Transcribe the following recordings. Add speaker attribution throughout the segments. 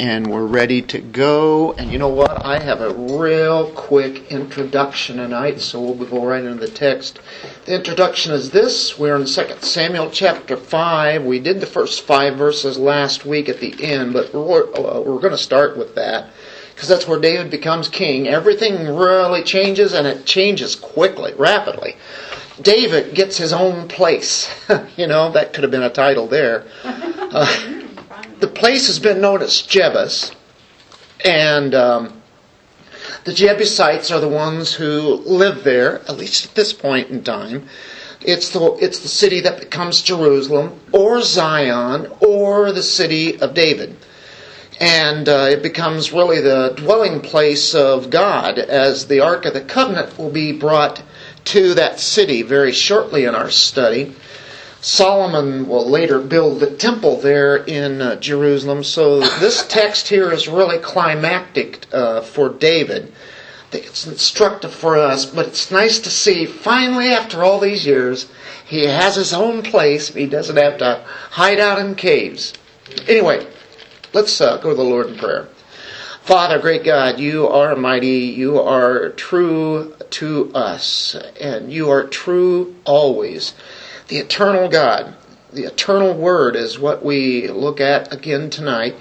Speaker 1: and we're ready to go. And you know what? I have a real quick introduction tonight, so we'll go right into the text. The introduction is this. We're in 2 Samuel chapter 5. We did the first five verses last week at the end, but we're, uh, we're going to start with that because that's where David becomes king. Everything really changes and it changes quickly, rapidly. David gets his own place. you know, that could have been a title there. Uh, the place has been known as Jebus, and um, the Jebusites are the ones who live there, at least at this point in time. It's the, it's the city that becomes Jerusalem, or Zion, or the city of David. And uh, it becomes really the dwelling place of God as the Ark of the Covenant will be brought to that city very shortly in our study. Solomon will later build the temple there in uh, Jerusalem. So this text here is really climactic uh, for David. It's instructive for us, but it's nice to see finally, after all these years, he has his own place. He doesn't have to hide out in caves. Anyway, let's uh, go to the Lord in prayer. Father, great God, you are mighty. You are true to us, and you are true always the eternal God, the eternal Word is what we look at again tonight.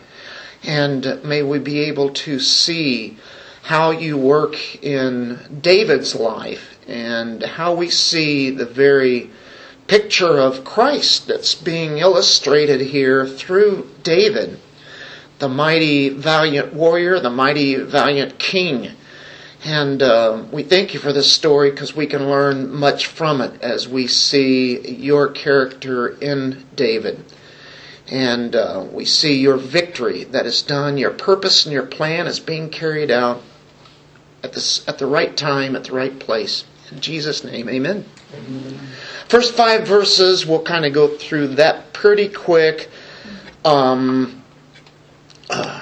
Speaker 1: And may we be able to see how you work in David's life and how we see the very picture of Christ that's being illustrated here through David, the mighty, valiant warrior, the mighty, valiant king and uh, we thank you for this story because we can learn much from it as we see your character in David. And uh, we see your victory that is done, your purpose and your plan is being carried out at the, at the right time, at the right place. In Jesus' name, amen. amen. First five verses, we'll kind of go through that pretty quick. Um, uh,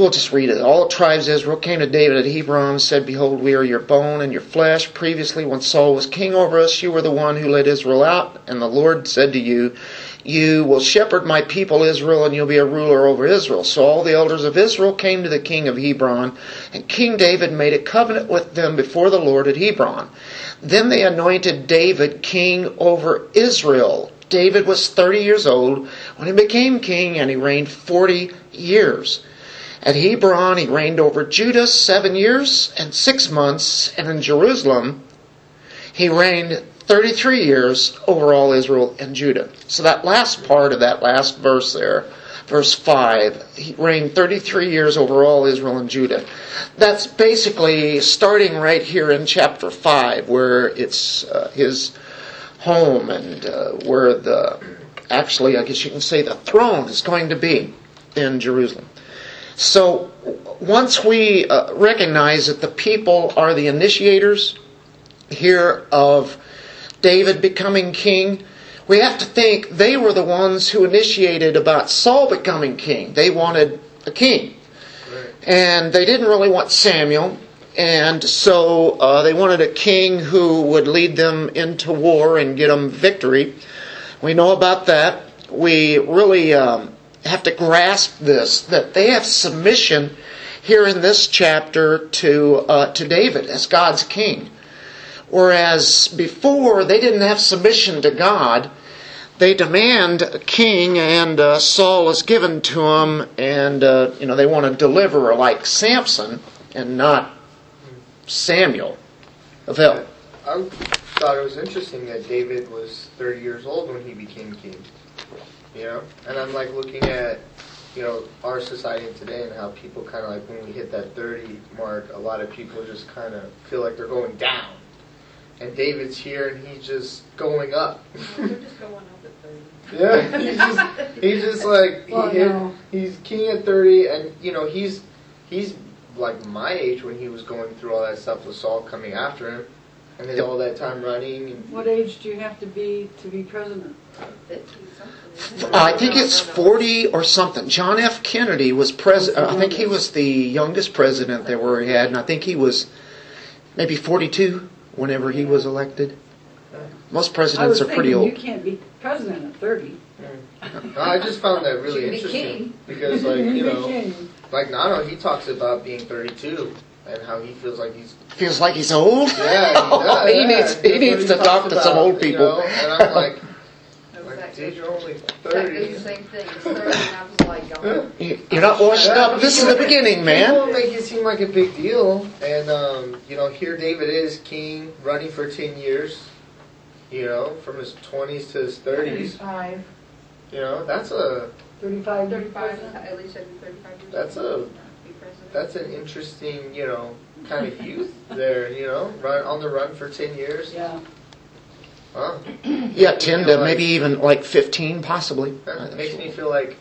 Speaker 1: We'll just read it. All tribes of Israel came to David at Hebron and said, Behold, we are your bone and your flesh. Previously, when Saul was king over us, you were the one who led Israel out, and the Lord said to you, You will shepherd my people Israel, and you'll be a ruler over Israel. So all the elders of Israel came to the king of Hebron, and King David made a covenant with them before the Lord at Hebron. Then they anointed David king over Israel. David was 30 years old when he became king, and he reigned 40 years. At Hebron, he reigned over Judah seven years and six months, and in Jerusalem, he reigned 33 years over all Israel and Judah. So that last part of that last verse there, verse 5, he reigned 33 years over all Israel and Judah. That's basically starting right here in chapter 5, where it's uh, his home and uh, where the, actually, I guess you can say the throne is going to be in Jerusalem. So once we uh, recognize that the people are the initiators here of David becoming king, we have to think they were the ones who initiated about Saul becoming king. They wanted a king. And they didn't really want Samuel. And so uh, they wanted a king who would lead them into war and get them victory. We know about that. We really um, have to grasp this that they have submission here in this chapter to uh, to David as God's king, whereas before they didn't have submission to God. They demand a king, and uh, Saul is given to them, and uh, you know they want a deliverer like Samson, and not Samuel of
Speaker 2: I thought it was interesting that David was 30 years old when he became king you know. And I'm like looking at, you know, our society today and how people kind of like when we hit that 30 mark, a lot of people just kind of feel like they're going down. And David's here and he's just going up. yeah, he's just he's just like well, he hit, no. he's king at 30 and you know, he's he's like my age when he was going through all that stuff with Saul coming after him and then all that time running. And
Speaker 3: what age do you have to be to be president?
Speaker 1: Uh, I think it's 40 or something. John F. Kennedy was president. Uh, I think he was the youngest president that we had, and I think he was maybe 42 whenever he was elected. Most presidents are pretty old.
Speaker 3: you can't be president at thirty.
Speaker 2: No, I just found that really interesting because, like, you know,
Speaker 3: king.
Speaker 2: like Nano, he talks about being 32 and how he feels like he's
Speaker 1: Feels like he's old.
Speaker 2: yeah, he, oh, does,
Speaker 1: he
Speaker 2: yeah,
Speaker 1: needs he needs to talk to some
Speaker 2: about,
Speaker 1: old
Speaker 2: you
Speaker 1: people.
Speaker 2: know, and I'm like,
Speaker 4: That was
Speaker 2: like, you're only 30.
Speaker 4: the same thing. It's 30 and I was like, oh.
Speaker 1: You- You're not washed up. This is the beginning, man.
Speaker 2: People make it seem like a big deal, and um, you know, here David is king, running for 10 years. You know, from his 20s to his 30s.
Speaker 3: Thirty-five,
Speaker 2: You know, that's a
Speaker 3: thirty-five,
Speaker 4: 35, at least every 35 years.
Speaker 2: That's a-
Speaker 4: old, be president.
Speaker 2: that's an interesting, you know, kind of youth there. You know, run on the run for 10 years.
Speaker 3: Yeah,
Speaker 2: Huh?
Speaker 1: Yeah, ten to maybe even like fifteen, possibly.
Speaker 2: That makes me feel like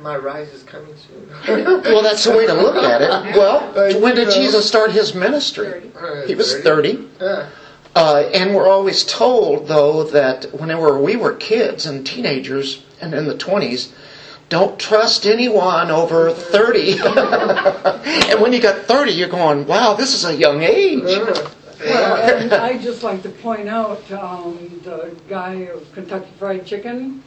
Speaker 2: my rise is coming soon.
Speaker 1: Well, that's the way to look at it. Well,
Speaker 2: Like,
Speaker 1: when did
Speaker 2: know.
Speaker 1: Jesus start his ministry?
Speaker 4: 30.
Speaker 1: He was thirty.
Speaker 2: Yeah.
Speaker 1: Uh, and we're always told, though, that whenever we were kids and teenagers and in the 20s, don't trust anyone over 30. and when you got 30, you're going, wow, this is a young age.
Speaker 2: Yeah.
Speaker 3: well, and I'd just like to point out, um, the guy of Kentucky Fried Chicken,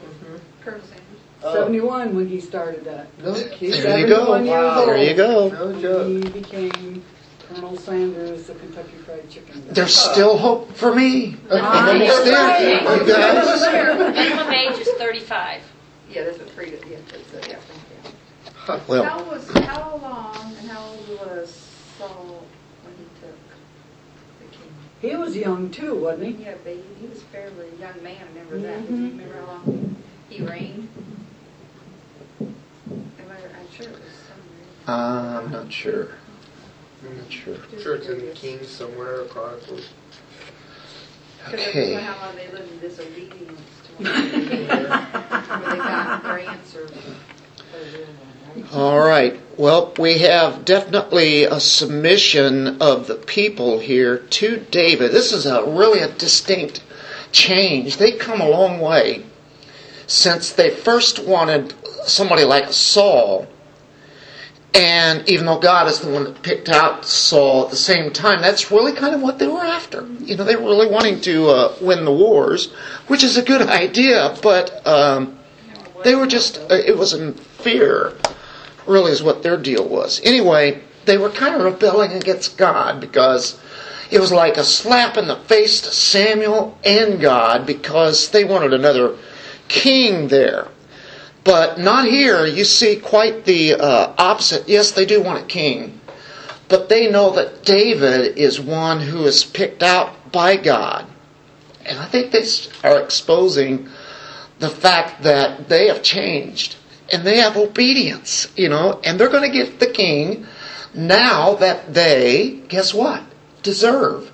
Speaker 4: Colonel Sanders.
Speaker 2: Oh.
Speaker 3: seventy-one when he started that.
Speaker 2: No kidding.
Speaker 1: There you go.
Speaker 3: 71 years old.
Speaker 1: There you go.
Speaker 2: No joke.
Speaker 3: He became Colonel Sanders, the Kentucky Fried Chicken guy.
Speaker 1: There's still hope for me. I'm almost there,
Speaker 3: right.
Speaker 1: you guys.
Speaker 5: Minimum age is 35.
Speaker 4: Yeah, that's pretty good. yeah, that's, uh, yeah. yeah.
Speaker 1: Well,
Speaker 4: How was, how long and how old was Saul when he took the king?
Speaker 3: He was young too, wasn't he?
Speaker 4: Yeah, but he was fairly a young man, I remember that. Do you remember how long he reigned? Am I, I'm sure it was somewhere.
Speaker 1: Uh, I'm not sure. I'm not sure.
Speaker 2: I'm sure it's in the Kings somewhere or Chronicles.
Speaker 4: Because I
Speaker 1: Okay.
Speaker 4: don't know how long they lived in disobedience to one another. Where they got grants or.
Speaker 1: All right. Well, we have definitely a submission of the people here to David. This is a really a distinct change. They've come a long way since they first wanted somebody like Saul. And even though God is the one that picked out Saul at the same time, that's really kind of what they were after. You know, they were really wanting to uh, win the wars, which is a good idea, but um, they were just, uh, it was in fear, really, is what their deal was. Anyway, they were kind of rebelling against God because it was like a slap in the face to Samuel and God because they wanted another king there. But not here. You see quite the uh, opposite. Yes, they do want a king, but they know that David is one who is picked out by God. And I think they are exposing the fact that they have changed and they have obedience, you know, and they're going to get the king now that they, guess what, deserve.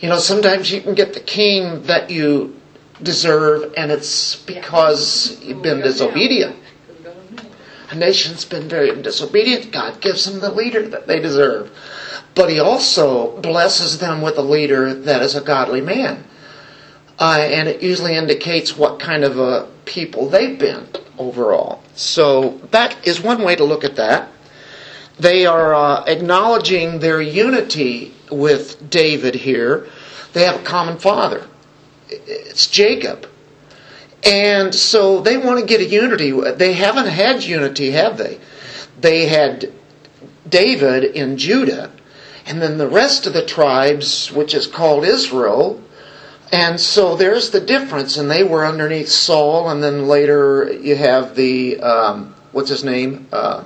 Speaker 1: You know, sometimes you can get the king that you deserve, and it's because you've been disobedient. A nation's been very disobedient. God gives them the leader that they deserve. But He also blesses them with a leader that is a godly man. Uh, and it usually indicates what kind of a people they've been overall. So that is one way to look at that. They are uh, acknowledging their unity with David here. They have a common father. It's Jacob. And so they want to get a unity. They haven't had unity, have they? They had David in Judah, and then the rest of the tribes, which is called Israel. And so there's the difference, and they were underneath Saul, and then later you have the um, what's his name uh,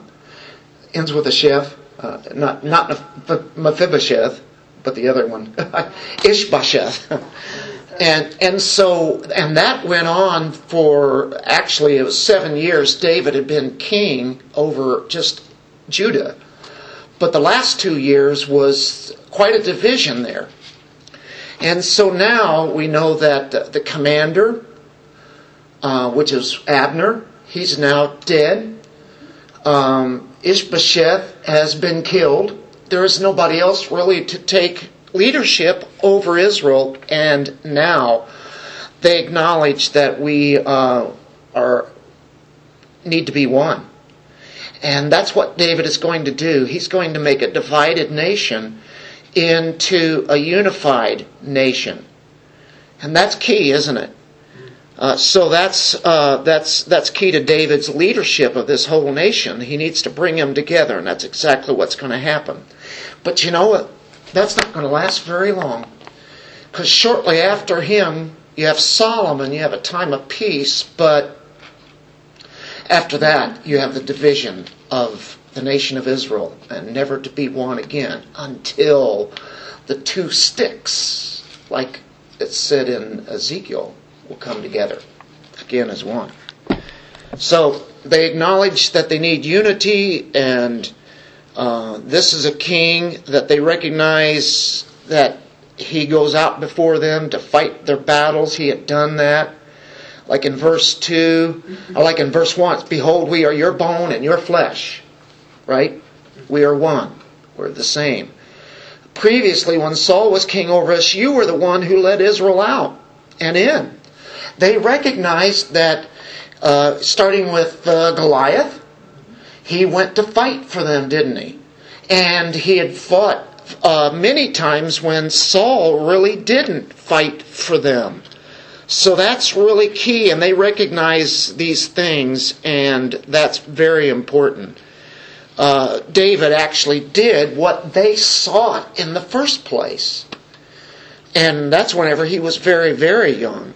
Speaker 1: ends with a chef, uh, not not Mephibosheth, but the other one, Ishbosheth. And and so and that went on for actually it was seven years. David had been king over just Judah, but the last two years was quite a division there. And so now we know that the commander, uh, which is Abner, he's now dead. Um, Ishbosheth has been killed. There is nobody else really to take leadership over Israel, and now they acknowledge that we uh, are need to be one. And that's what David is going to do. He's going to make a divided nation into a unified nation. And that's key, isn't it? Uh, so that's uh, that's that's key to David's leadership of this whole nation. He needs to bring them together, and that's exactly what's going to happen. But you know what? That's not going to last very long, because shortly after him, you have Solomon. You have a time of peace, but after that, you have the division of the nation of Israel, and never to be one again until the two sticks, like it's said in Ezekiel, will come together again as one. So they acknowledge that they need unity, and uh, this is a king that they recognize that he goes out before them to fight their battles. He had done that. Like in verse 2, or like in verse 1, Behold, we are your bone and your flesh. Right? We are one. We're the same. Previously, when Saul was king over us, you were the one who led Israel out and in. They recognized that, uh, starting with uh, Goliath, he went to fight for them, didn't he? And he had fought uh, many times when Saul really didn't fight for them. So that's really key, and they recognize these things, and that's very important. Uh, David actually did what they sought in the first place. And that's whenever he was very, very young.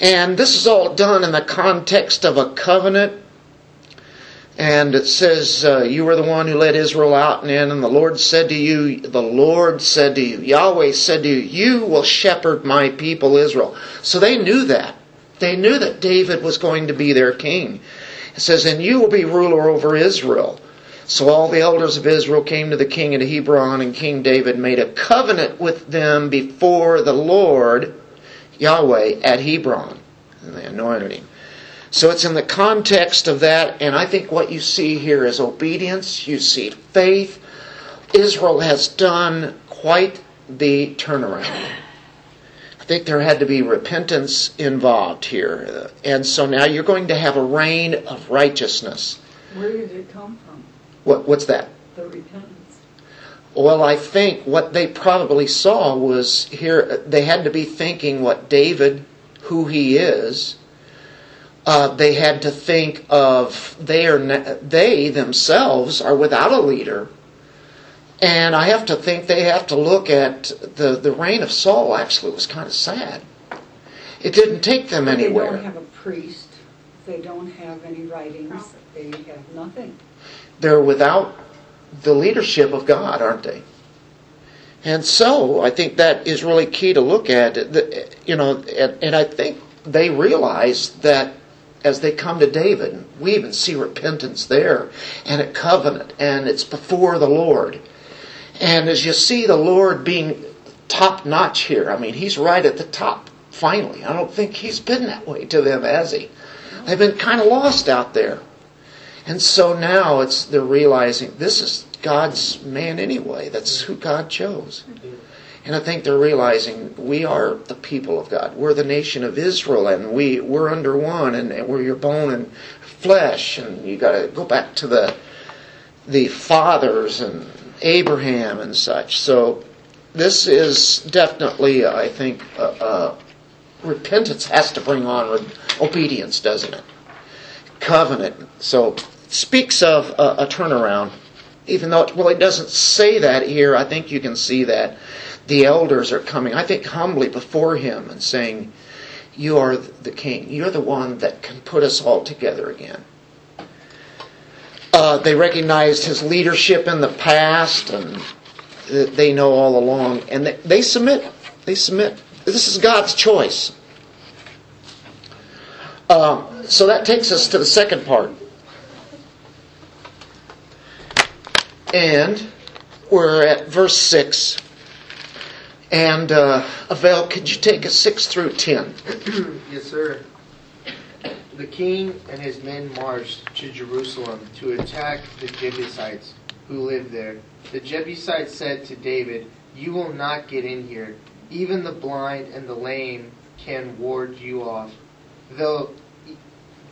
Speaker 1: And this is all done in the context of a covenant. And it says, uh, You were the one who led Israel out and in, and the Lord said to you, The Lord said to you, Yahweh said to you, You will shepherd my people Israel. So they knew that. They knew that David was going to be their king. It says, And you will be ruler over Israel. So all the elders of Israel came to the king at Hebron, and King David made a covenant with them before the Lord, Yahweh, at Hebron. And they anointed him. So it's in the context of that, and I think what you see here is obedience, you see faith. Israel has done quite the turnaround. I think there had to be repentance involved here. And so now you're going to have a reign of righteousness.
Speaker 3: Where did it come from,
Speaker 1: What, what's that?
Speaker 3: the repentance?
Speaker 1: Well, I think what they probably saw was here, they had to be thinking what David, who he is, uh, they had to think of they are ne- they themselves are without a leader, and I have to think they have to look at the the reign of Saul. Actually, was kind of sad. It didn't take them anywhere.
Speaker 3: They don't have a priest, they don't have any writings, they have nothing.
Speaker 1: They're without the leadership of God, aren't they? And so I think that is really key to look at. You know, and, and I think they realize that as they come to David, we even see repentance there and a covenant, and it's before the Lord. And as you see the Lord being top notch here, I mean, he's right at the top, finally. I don't think he's been that way to them, has he? They've been kind of lost out there. And so now it's they're realizing this is God's man anyway. That's who God chose. And I think they're realizing we are the people of God. We're the nation of Israel, and we we're under one, and we're your bone and flesh. And you got to go back to the the fathers and Abraham and such. So this is definitely, I think, uh, uh, repentance has to bring on obedience, doesn't it? Covenant. So speaks of a, a turnaround. Even though well, it really doesn't say that here, I think you can see that the elders are coming, I think, humbly before him and saying, You are the king. You're the one that can put us all together again. Uh, they recognized his leadership in the past and they know all along. And they, they submit. They submit. This is God's choice. Uh, so that takes us to the second part. And we're at verse 6. And uh, Avel, could you take us 6 through 10?
Speaker 2: yes, sir. The king and his men marched to Jerusalem to attack the Jebusites who lived there. The Jebusites said to David, You will not get in here. Even the blind and the lame can ward you off. Though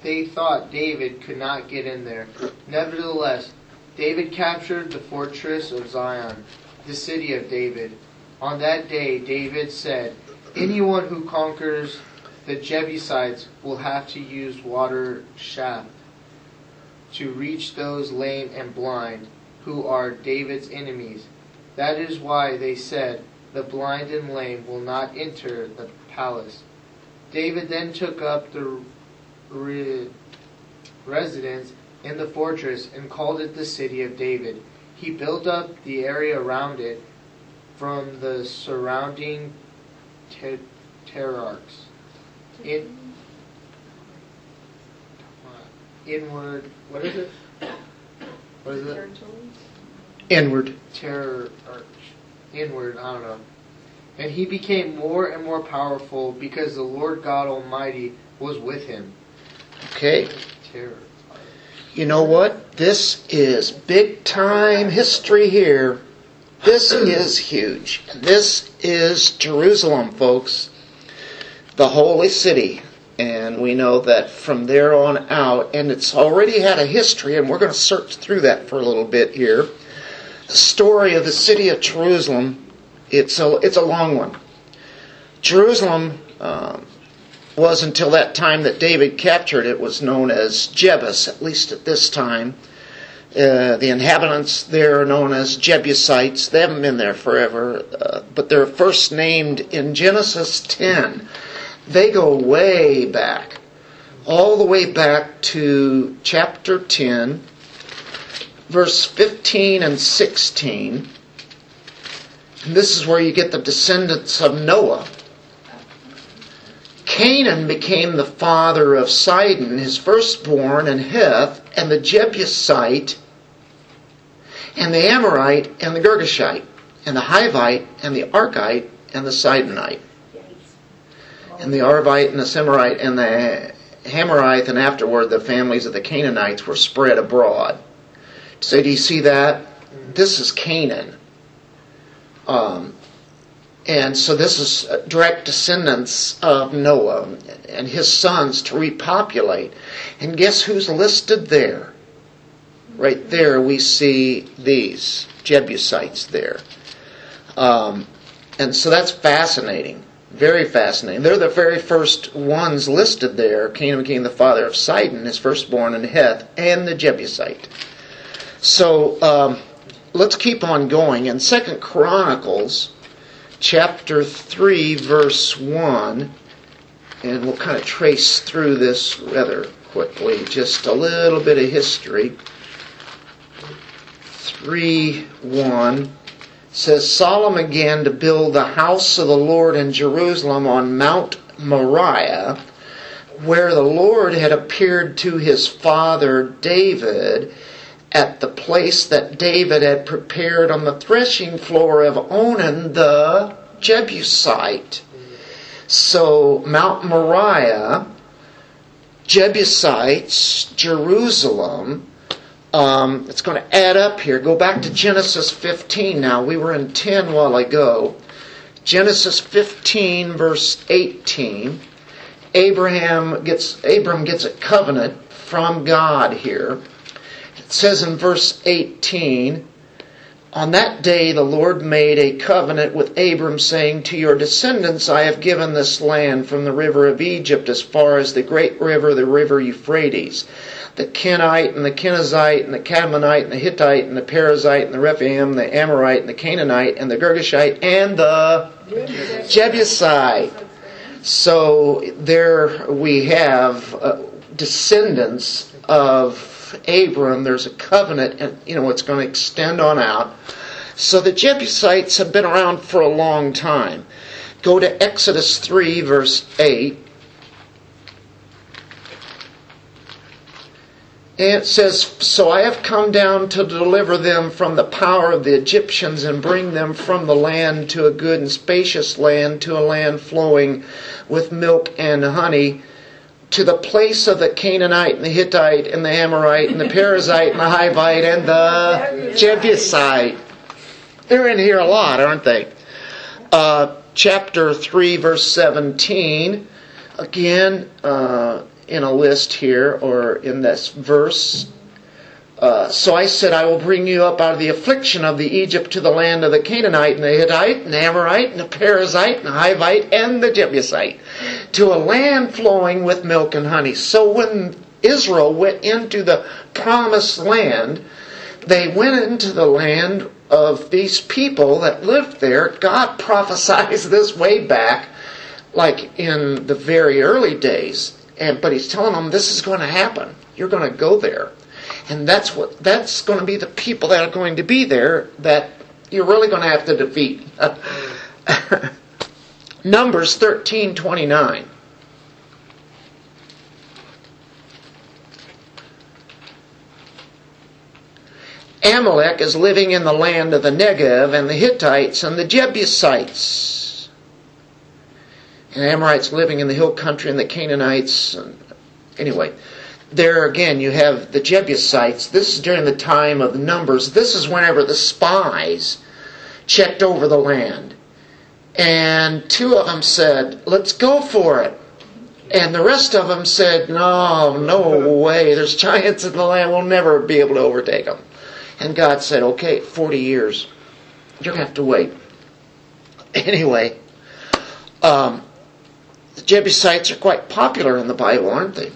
Speaker 2: they thought David could not get in there. Nevertheless, David captured the fortress of Zion, the city of David. On that day, David said, anyone who conquers the Jebusites will have to use water shaft to reach those lame and blind who are David's enemies. That is why they said, The blind and lame will not enter the palace. David then took up the re- residence in the fortress and called it the city of David. He built up the area around it from the surrounding ter- terrarchs. In, inward, what is it? What is it?
Speaker 1: Inward.
Speaker 2: Terror, arch, inward, I don't know. And he became more and more powerful because the Lord God Almighty was with him.
Speaker 1: Okay.
Speaker 2: Terror.
Speaker 1: You know what? This is big time history here. This is huge. This is Jerusalem, folks. The holy city. And we know that from there on out, and it's already had a history, and we're going to search through that for a little bit here. The story of the city of Jerusalem, it's a, it's a long one. Jerusalem um, was until that time that David captured it was known as Jebus, at least at this time. Uh, the inhabitants there are known as Jebusites. They haven't been there forever, uh, but they're first named in Genesis 10. They go way back, all the way back to chapter 10, verse 15 and 16. And this is where you get the descendants of Noah. Canaan became the father of Sidon, his firstborn, and Heth, and the Jebusite, and the Amorite, and the Girgashite, and the Hivite, and the Archite, and the Sidonite. And the Arvite, and the Semorite, and the Hamorite, and afterward the families of the Canaanites were spread abroad. So do you see that? This is Canaan. Um, and so this is direct descendants of Noah and his sons to repopulate. And guess who's listed there? Right there we see these Jebusites there. Um, and so that's fascinating. Very fascinating. They're the very first ones listed there. Canaan became the father of Sidon, his firstborn, and Heth, and the Jebusite. So um, let's keep on going. In Second Chronicles, chapter 3, verse 1, and we'll kind of trace through this rather quickly, just a little bit of history. 3 1 says Solomon began to build the house of the Lord in Jerusalem on Mount Moriah, where the Lord had appeared to his father David at the place that David had prepared on the threshing floor of Ornan the Jebusite. So, Mount Moriah, Jebusites, Jerusalem, um, it's going to add up here. Go back to Genesis 15 now. We were in 10 a while ago. Genesis 15, verse 18. Abraham gets Abram gets a covenant from God here. It says in verse 18, On that day the Lord made a covenant with Abram, saying, To your descendants I have given this land from the river of Egypt as far as the great river, the river Euphrates. The Kenite and the Kenizzite and the Kadmonite and the Hittite and the Perizzite and the Rephaim, the Amorite and the Canaanite and the Girgashite and the Jebusite. So there we have uh, descendants of Abram. There's a covenant, and you know it's going to extend on out. So the Jebusites have been around for a long time. Go to Exodus 3, verse 8. And it says, So I have come down to deliver them from the power of the Egyptians and bring them from the land to a good and spacious land, to a land flowing with milk and honey, to the place of the Canaanite and the Hittite and the Amorite and the Perizzite and the Hivite and the Jebusite. They're in here a lot, aren't they? Uh, chapter 3, verse 17. Again, uh, in a list here or in this verse. uh, so I said, I will bring you up out of the affliction of the Egypt to the land of the Canaanite and the Hittite and the Amorite and the Perizzite and the Hivite and the Jebusite to a land flowing with milk and honey. So when Israel went into the promised land, they went into the land of these people that lived there. God prophesies this way back, like in the very early days. And, but he's telling them this is going to happen. You're going to go there. And that's what that's going to be the people that are going to be there that you're really going to have to defeat. Mm. Numbers 13:29. Amalek is living in the land of the Negev and the Hittites and the Jebusites. And Amorites living in the hill country and the Canaanites. And anyway, there again you have the Jebusites. This is during the time of the Numbers. This is whenever the spies checked over the land. And two of them said, Let's go for it. And the rest of them said, No, no way. There's giants in the land. We'll never be able to overtake them. And God said, Okay, 40 years. You're going to have to wait. Anyway, um, the Jebusites are quite popular in the Bible, aren't they?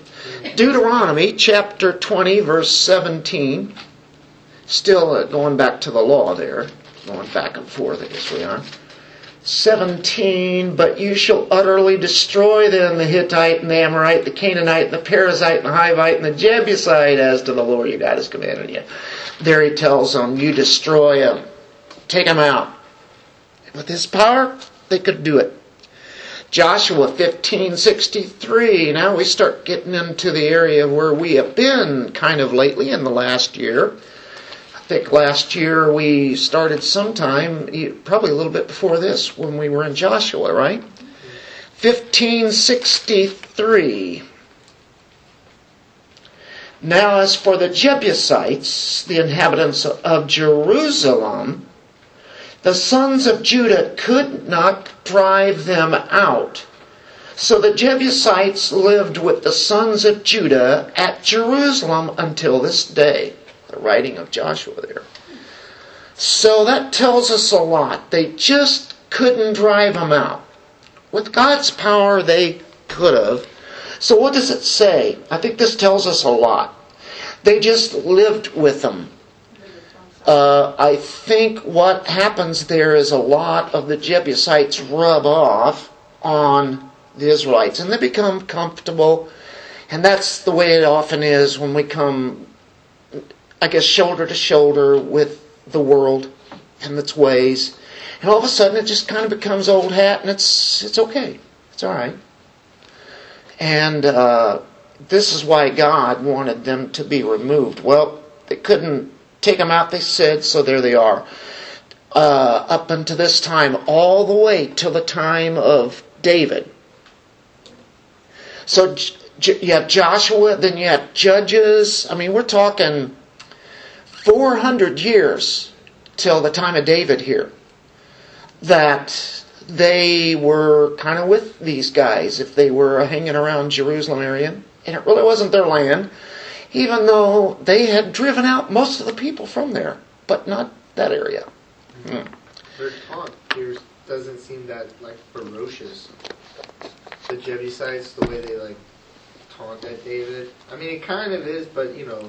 Speaker 1: Deuteronomy chapter 20, verse 17. Still uh, going back to the law there. Going back and forth, I guess we are. 17, but you shall utterly destroy them, the Hittite and the Amorite, the Canaanite, and the Perizzite, and the Hivite, and the Jebusite, as to the Lord your God has commanded you. There he tells them, you destroy them. Take them out. With his power, they could do it. Joshua 15:63. Now we start getting into the area where we have been kind of lately in the last year. Think last year we started sometime, probably a little bit before this, when we were in Joshua, right? 1563. Now, as for the Jebusites, the inhabitants of Jerusalem, the sons of Judah could not drive them out. So the Jebusites lived with the sons of Judah at Jerusalem until this day. The writing of Joshua there. So that tells us a lot. They just couldn't drive them out. With God's power, they could have. So what does it say? I think this tells us a lot. They just lived with them. Uh, I think what happens there is a lot of the Jebusites rub off on the Israelites and they become comfortable. And that's the way it often is when we come, I guess, shoulder to shoulder with the world and its ways. And all of a sudden it just kind of becomes old hat and it's, it's okay. It's all right. And uh, this is why God wanted them to be removed. Well, they couldn't take them out, they said, so there they are. Uh, up until this time, all the way till the time of David. So you have Joshua, then you have Judges. I mean, we're talking 400 years till the time of David here. That they were kind of with these guys if they were hanging around Jerusalem area. And it really wasn't their land even though they had driven out most of the people from there, but not that area.
Speaker 2: Hmm. Their taunt here doesn't seem that like ferocious. The Jebusites, the way they like taunt at David. I mean, it kind of is, but you know,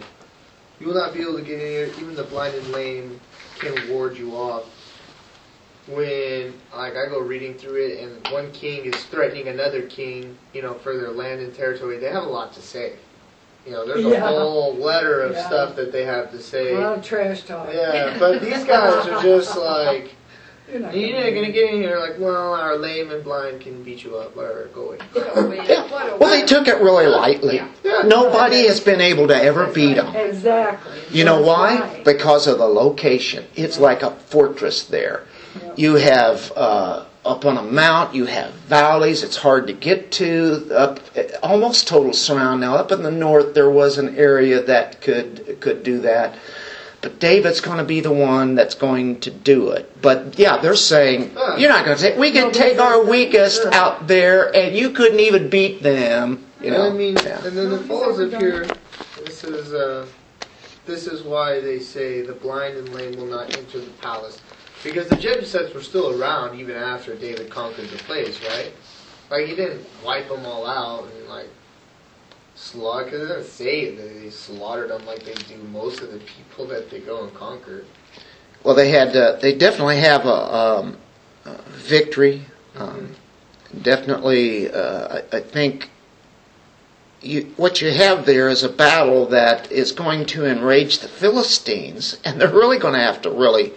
Speaker 2: you will not be able to get in here. Even the blind and lame can ward you off. When like I go reading through it, and one king is threatening another king, you know, for their land and territory, they have a lot to say. You know, there's a
Speaker 3: Yeah.
Speaker 2: whole letter of
Speaker 3: Yeah.
Speaker 2: stuff that they have to say.
Speaker 3: A lot of trash talk.
Speaker 2: Yeah, but these guys are just like,
Speaker 3: You're not
Speaker 2: you're gonna get in here. Like, well, our lame and blind can beat you up. Or go away.
Speaker 1: Well, they took it really lightly.
Speaker 2: Yeah.
Speaker 1: Nobody has been able to ever beat them.
Speaker 3: Exactly.
Speaker 1: You know why?
Speaker 3: right.
Speaker 1: Because of the location. It's like a fortress there.
Speaker 3: Yeah.
Speaker 1: You have uh, up on a mount, you have valleys. It's hard to get to. Up almost total surround. Now, up in the north, there was an area that could could do that. But David's going to be the one that's going to do it. But yeah, they're saying you're not going to take. We can take our weakest out there, and you couldn't even beat them. You know.
Speaker 2: and I mean,
Speaker 1: Yeah.
Speaker 2: and then it falls up here. This is uh, this is why they say the blind and lame will not enter the palace. Because the Jebusites were still around even after David conquered the place, right? Like, he didn't wipe them all out and, like, slaughter, because it doesn't say that they slaughtered them like they do most of the people that they go and conquer.
Speaker 1: Well, they had. Uh, they definitely have a, um, a victory. Um, definitely, uh, I, I think. You, what you have there is a battle that is going to enrage the Philistines, and they're really going to have to really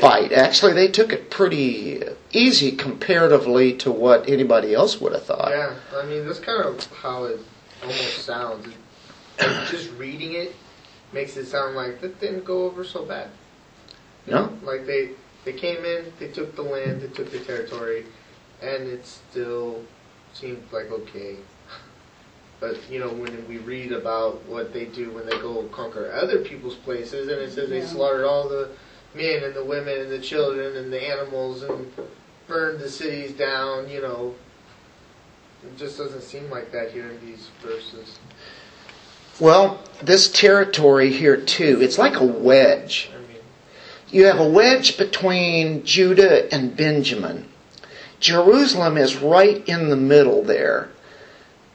Speaker 1: fight. Actually, they took it pretty easy comparatively to what anybody else would have thought.
Speaker 2: Yeah, I mean, that's kind of how it almost sounds. Like, just reading it makes it sound like that didn't go over so bad. You
Speaker 1: No.
Speaker 2: know, Like they they came in, they took the land, they took the territory, and it still seemed like okay. But you know, when we read about what they do when they go conquer other people's places, and it says they slaughtered all the men and the women and the children and the animals and burned the cities down, you know, it just doesn't seem like that here in these verses.
Speaker 1: Well, this territory here too, it's like a wedge.
Speaker 2: I mean,
Speaker 1: You have a wedge between Judah and Benjamin. Jerusalem is right in the middle there.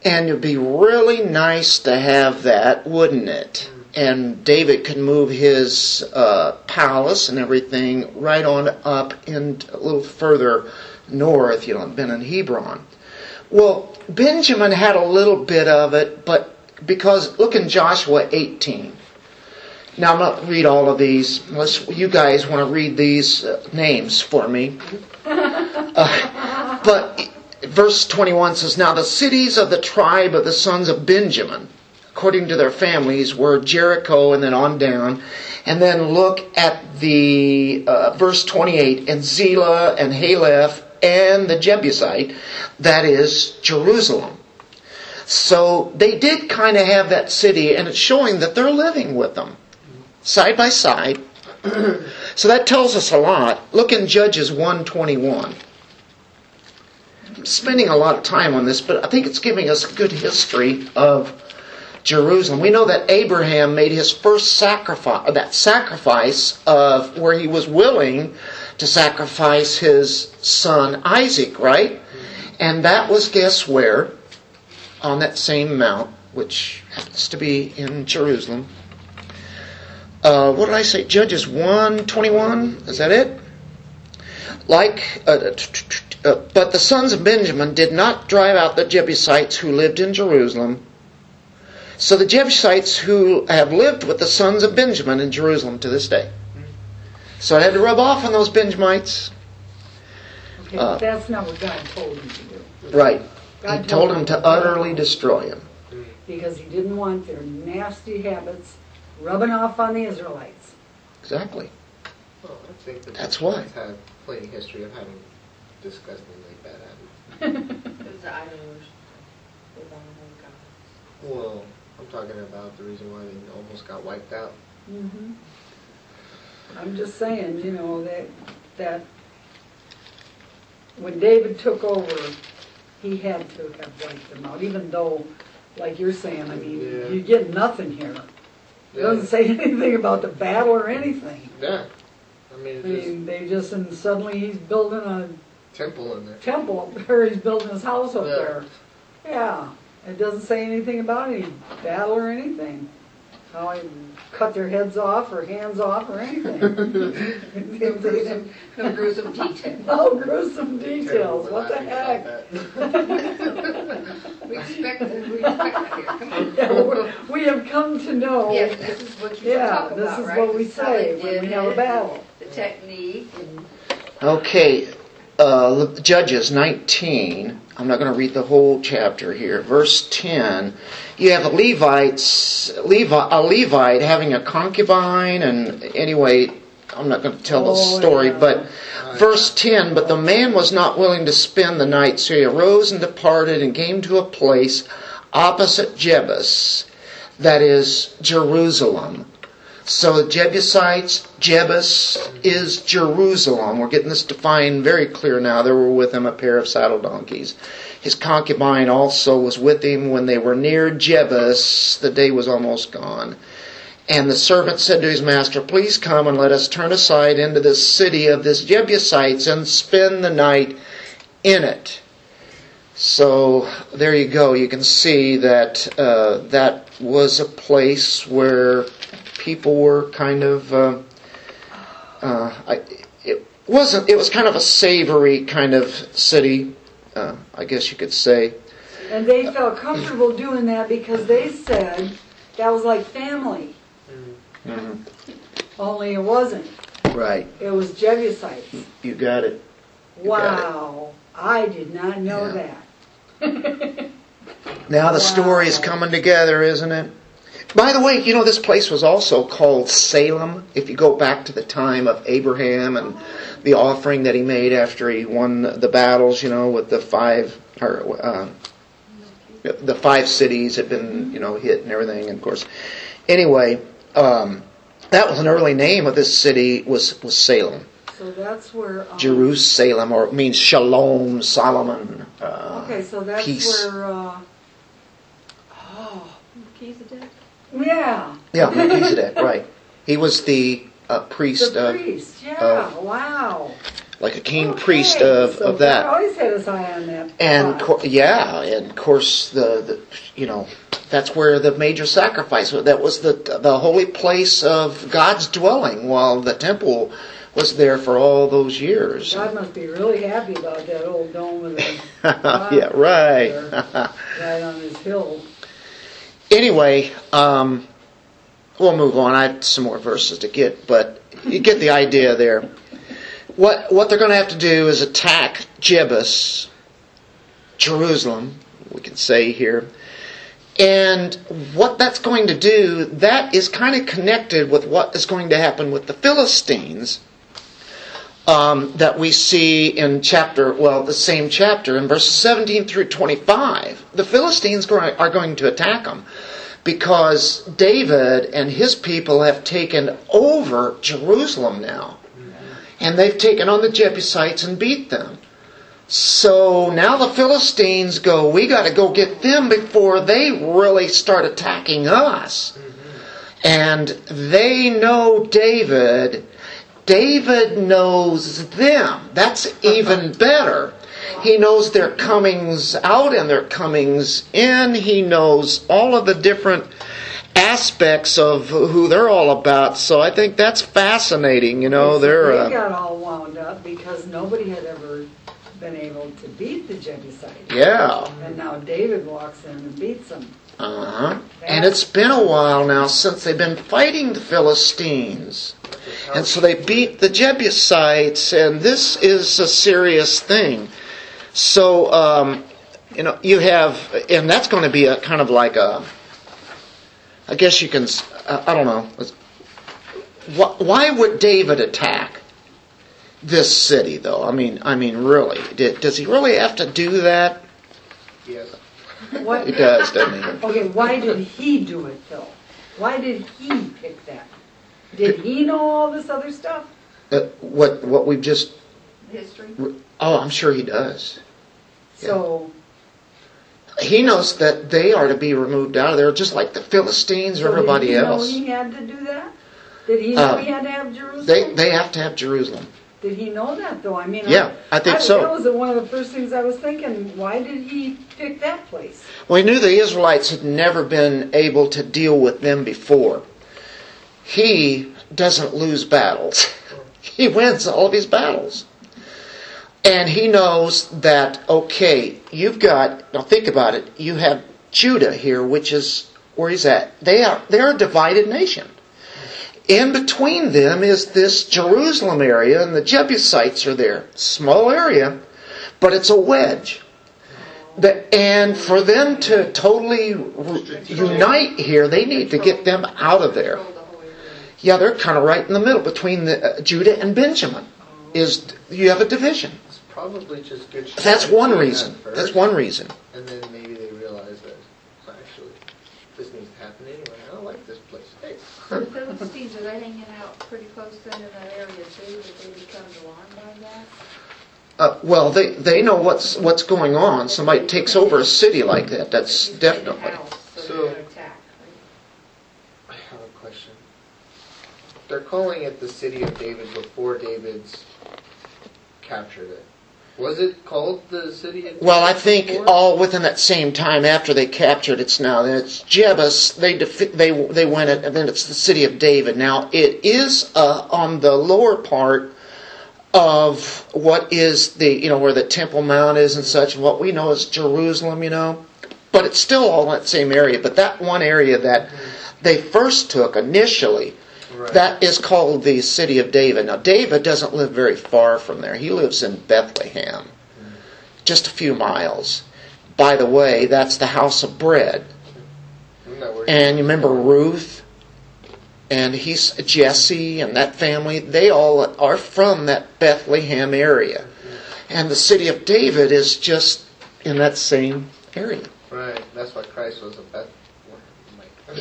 Speaker 1: And it'd be really nice to have that, wouldn't it? And David could move his uh, palace and everything right on up and a little further north, you know, Ben and Hebron. Well, Benjamin had a little bit of it, but because look in Joshua 18. Now I'm not read all of these unless you guys want to read these uh, names for me. Uh, but verse 21 says, Now the cities of the tribe of the sons of Benjamin, according to their families, were Jericho and then on down. And then look at the uh, verse 28, and Zelah and Haleph and the Jebusite, that is Jerusalem. So they did kind of have that city, and it's showing that they're living with them side by side. so that tells us a lot. Look in Judges 121. I'm spending a lot of time on this, but I think it's giving us a good history of Jerusalem. We know that Abraham made his first sacrifice, that sacrifice of where he was willing to sacrifice his son Isaac, right? And that was guess where? On that same mount, which happens to be in Jerusalem. Uh, what did I say? Judges 121? Is that it? Like, uh, t- uh, but the sons of Benjamin did not drive out the Jebusites who lived in Jerusalem. So the Jebusites who have lived with the sons of Benjamin in Jerusalem to this day. So I had to rub off on those Benjamites.
Speaker 3: Okay,
Speaker 1: Uh,
Speaker 3: but that's not what God told him to do.
Speaker 1: Right. He
Speaker 3: God
Speaker 1: told them to utterly destroy them.
Speaker 3: Because he didn't want their nasty habits rubbing off on the Israelites.
Speaker 1: Exactly.
Speaker 2: well, I think the
Speaker 1: That's why.
Speaker 2: Israelites have plenty of history of having disgustingly bad habits.
Speaker 4: It was the idol worship. They don't know God.
Speaker 2: Well, I'm talking about the reason why they almost got wiped out.
Speaker 3: Mhm. I'm just saying, you know, that, that when David took over, he had to have wiped them out, even though, like you're saying, I mean,
Speaker 2: Yeah.
Speaker 3: you get nothing here. It doesn't say anything about the battle or anything.
Speaker 2: Yeah. I mean,
Speaker 3: I
Speaker 2: it's just
Speaker 3: mean, they just, and suddenly he's building a
Speaker 2: temple in there.
Speaker 3: temple up there, he's building his house up
Speaker 2: Yeah.
Speaker 3: there. Yeah, it doesn't say anything about any battle or anything. How he cut their heads off or hands off or anything.
Speaker 4: No gruesome, no gruesome detail.
Speaker 3: No gruesome details, what the heck?
Speaker 4: We expect, we expect that here.
Speaker 3: Yeah, we're- have come to know,
Speaker 4: Yes, this is what you
Speaker 3: yeah,
Speaker 4: talk
Speaker 3: this
Speaker 4: about,
Speaker 3: is
Speaker 4: right?
Speaker 3: what we
Speaker 4: This is how they
Speaker 3: say when we have a battle.
Speaker 4: The technique, and
Speaker 1: Okay, uh, Judges 19. I'm not going to read the whole chapter here. Verse 10. You have the Levites, Levi, a Levite having a concubine, and anyway, I'm not going to tell the
Speaker 3: Oh,
Speaker 1: story, but verse 10. But the man was not willing to spend the night, so he arose and departed and came to a place opposite Jebus, that is Jerusalem. So the Jebusites, Jebus is Jerusalem. We're getting this defined very clear now. There were with him a pair of saddle donkeys. His concubine also was with him when they were near Jebus. The day was almost gone. And the servant said to his master, Please come and let us turn aside into the city of this Jebusites and spend the night in it. So there you go. You can see that uh, that was a place where people were kind of. Uh, uh, I, it wasn't. It was kind of a savory kind of city, uh, I guess you could say.
Speaker 3: And they felt comfortable doing that because they said that was like family.
Speaker 1: Mm-hmm.
Speaker 3: Only it wasn't.
Speaker 1: Right.
Speaker 3: It was Jebusites.
Speaker 1: You got it. You got it.
Speaker 3: Wow. I did not know
Speaker 1: Yeah.
Speaker 3: that.
Speaker 1: Now the story is coming together, isn't it? By the way, you know this place was also called Salem. If you go back to the time of Abraham and the offering that he made after he won the battles, you know, with the five or uh, the five cities had been, you know, hit and everything. And of course, anyway, um, that was an early name of this city was was Salem,
Speaker 3: So that's where. Um,
Speaker 1: Jerusalem, or it means Shalom, Solomon. Uh,
Speaker 3: Okay, so that's
Speaker 1: peace.
Speaker 3: where. Uh, oh,
Speaker 4: Melchizedek?
Speaker 3: Yeah.
Speaker 1: Yeah, Melchizedek, right. He was the uh, priest
Speaker 3: The
Speaker 1: of,
Speaker 3: priest, yeah.
Speaker 1: of-
Speaker 3: wow.
Speaker 1: like a king
Speaker 3: Okay,
Speaker 1: priest of,
Speaker 3: so
Speaker 1: of
Speaker 3: God
Speaker 1: that.
Speaker 3: always had his eye on that.
Speaker 1: And co- yeah, and of course the, the you know that's where the major sacrifice was. That was the the holy place of God's dwelling, while the temple was there for all those years.
Speaker 3: God must be really happy about that old dome with the
Speaker 1: yeah, right.
Speaker 3: right on his hill.
Speaker 1: Anyway, um, we'll move on. I have some more verses to get, but you get the idea there. What what they're going to have to do is attack Jebus, Jerusalem, we can say here. And what that's going to do, that is kind of connected with what is going to happen with the Philistines um, that we see in chapter, well, the same chapter, in verses 17 through 25. The Philistines are going to attack them because David and his people have taken over Jerusalem now. And they've taken on the Jebusites and beat them. So now the Philistines go, we got to go get them before they really start attacking us. And they know David. David knows them. That's even better. He knows their comings out and their comings in. He knows all of the different aspects of who they're all about. So I think that's fascinating. You know, they're.
Speaker 3: they
Speaker 1: Uh,
Speaker 3: got all wound up because nobody had ever been able to beat the Jebusites.
Speaker 1: yeah.
Speaker 3: And now David walks in and beats them.
Speaker 1: Uh huh. And it's been a while now since they've been fighting the Philistines. And so they beat the Jebusites, and this is a serious thing. So, um, you know, you have, and that's going to be a kind of like a, I guess you can, I don't know. Why would David attack this city, though? I mean, I mean, really, does he really have to do that?
Speaker 2: Yes.
Speaker 3: What?
Speaker 1: He does, doesn't he?
Speaker 3: Okay, why did he do it though? Why did he pick that? Did he know all this other stuff?
Speaker 1: Uh, what what we've just
Speaker 4: History?
Speaker 1: Oh, I'm sure he does.
Speaker 3: So,
Speaker 1: He knows that they are to be removed out of there, just like the Philistines or
Speaker 3: so did
Speaker 1: everybody
Speaker 3: he
Speaker 1: else.
Speaker 3: know he had to do that? Did he know
Speaker 1: Uh,
Speaker 3: he had to have Jerusalem?
Speaker 1: They they have to have Jerusalem.
Speaker 3: Did he know that though? I mean,
Speaker 1: Yeah, I think so.
Speaker 3: That was one of the first things I was thinking. Why did he pick that place?
Speaker 1: Well, he knew the Israelites had never been able to deal with them before. He doesn't lose battles. He wins all of his battles. And he knows that, okay, you've got, now think about it, you have Judah here, which is where he's at. They are, they're a divided nation. In between them is this Jerusalem area, and the Jebusites are there. Small area, but it's a wedge. And for them to totally unite here, they need to get them out of there.
Speaker 4: Control the whole area.
Speaker 1: Yeah, they're kind of right in the middle between the, uh, Judah and Benjamin. Is you have a division?
Speaker 2: It's probably just good.
Speaker 1: That's one reason.
Speaker 2: at first,
Speaker 1: That's one reason.
Speaker 2: And then maybe they realize that actually this needs to happen anyway. I don't like this place. Hey.
Speaker 4: The Philistines, are they hanging out pretty close then in that area too, that they become alarmed by that?
Speaker 1: Uh, well, they they know what's what's going on. Somebody takes over a city like that. That's
Speaker 4: You say the
Speaker 1: definitely.
Speaker 4: house, So
Speaker 2: So-
Speaker 4: they're gonna attack.
Speaker 2: I have a question. they're calling it the city of David before David's captured it. Was it called the city of
Speaker 1: Well, I think
Speaker 2: before?
Speaker 1: all within that same time after they captured it's now. It's Jebus. They defi- they they went it, and then it's the city of David. Now it is uh, on the lower part of what is the you know where the Temple Mount is and such. What we know as Jerusalem, you know, but it's still all in that same area. But that one area that they first took initially.
Speaker 2: Right.
Speaker 1: That is called the city of David. Now, David doesn't live very far from there. He lives in Bethlehem, hmm. just a few miles. By the way, that's the house of bread.
Speaker 2: Isn't that where-
Speaker 1: And you remember Ruth, and he's Jesse, and that family. They all are from that Bethlehem area, hmm. and the city of David is just in that same area.
Speaker 2: Right. That's why Christ was a Beth.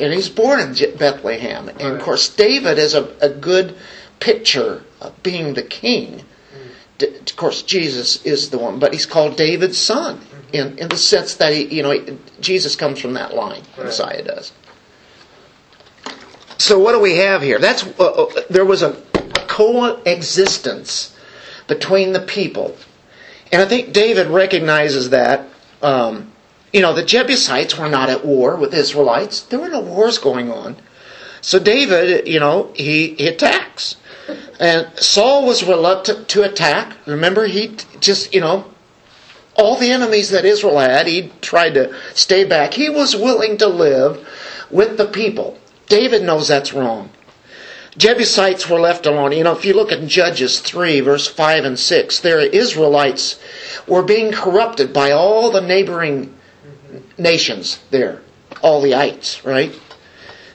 Speaker 1: And he's born in Bethlehem. And of course, David is a, a good picture of being the king. D- of course, Jesus is the one, but he's called David's son in, in the sense that he, you know, Jesus comes from that line.
Speaker 2: Right.
Speaker 1: Messiah does. So what do we have here? That's uh, uh, there was a coexistence between the people, and I think David recognizes that. Um, you know, the Jebusites were not at war with Israelites. There were no wars going on. So David, you know, he, he attacks. And Saul was reluctant to attack. Remember, he just, you know, all the enemies that Israel had, he tried to stay back. He was willing to live with the people. David knows that's wrong. Jebusites were left alone. You know, if you look at Judges 3, verse 5 and 6, their Israelites were being corrupted by all the neighboring nations there, all the ites, right?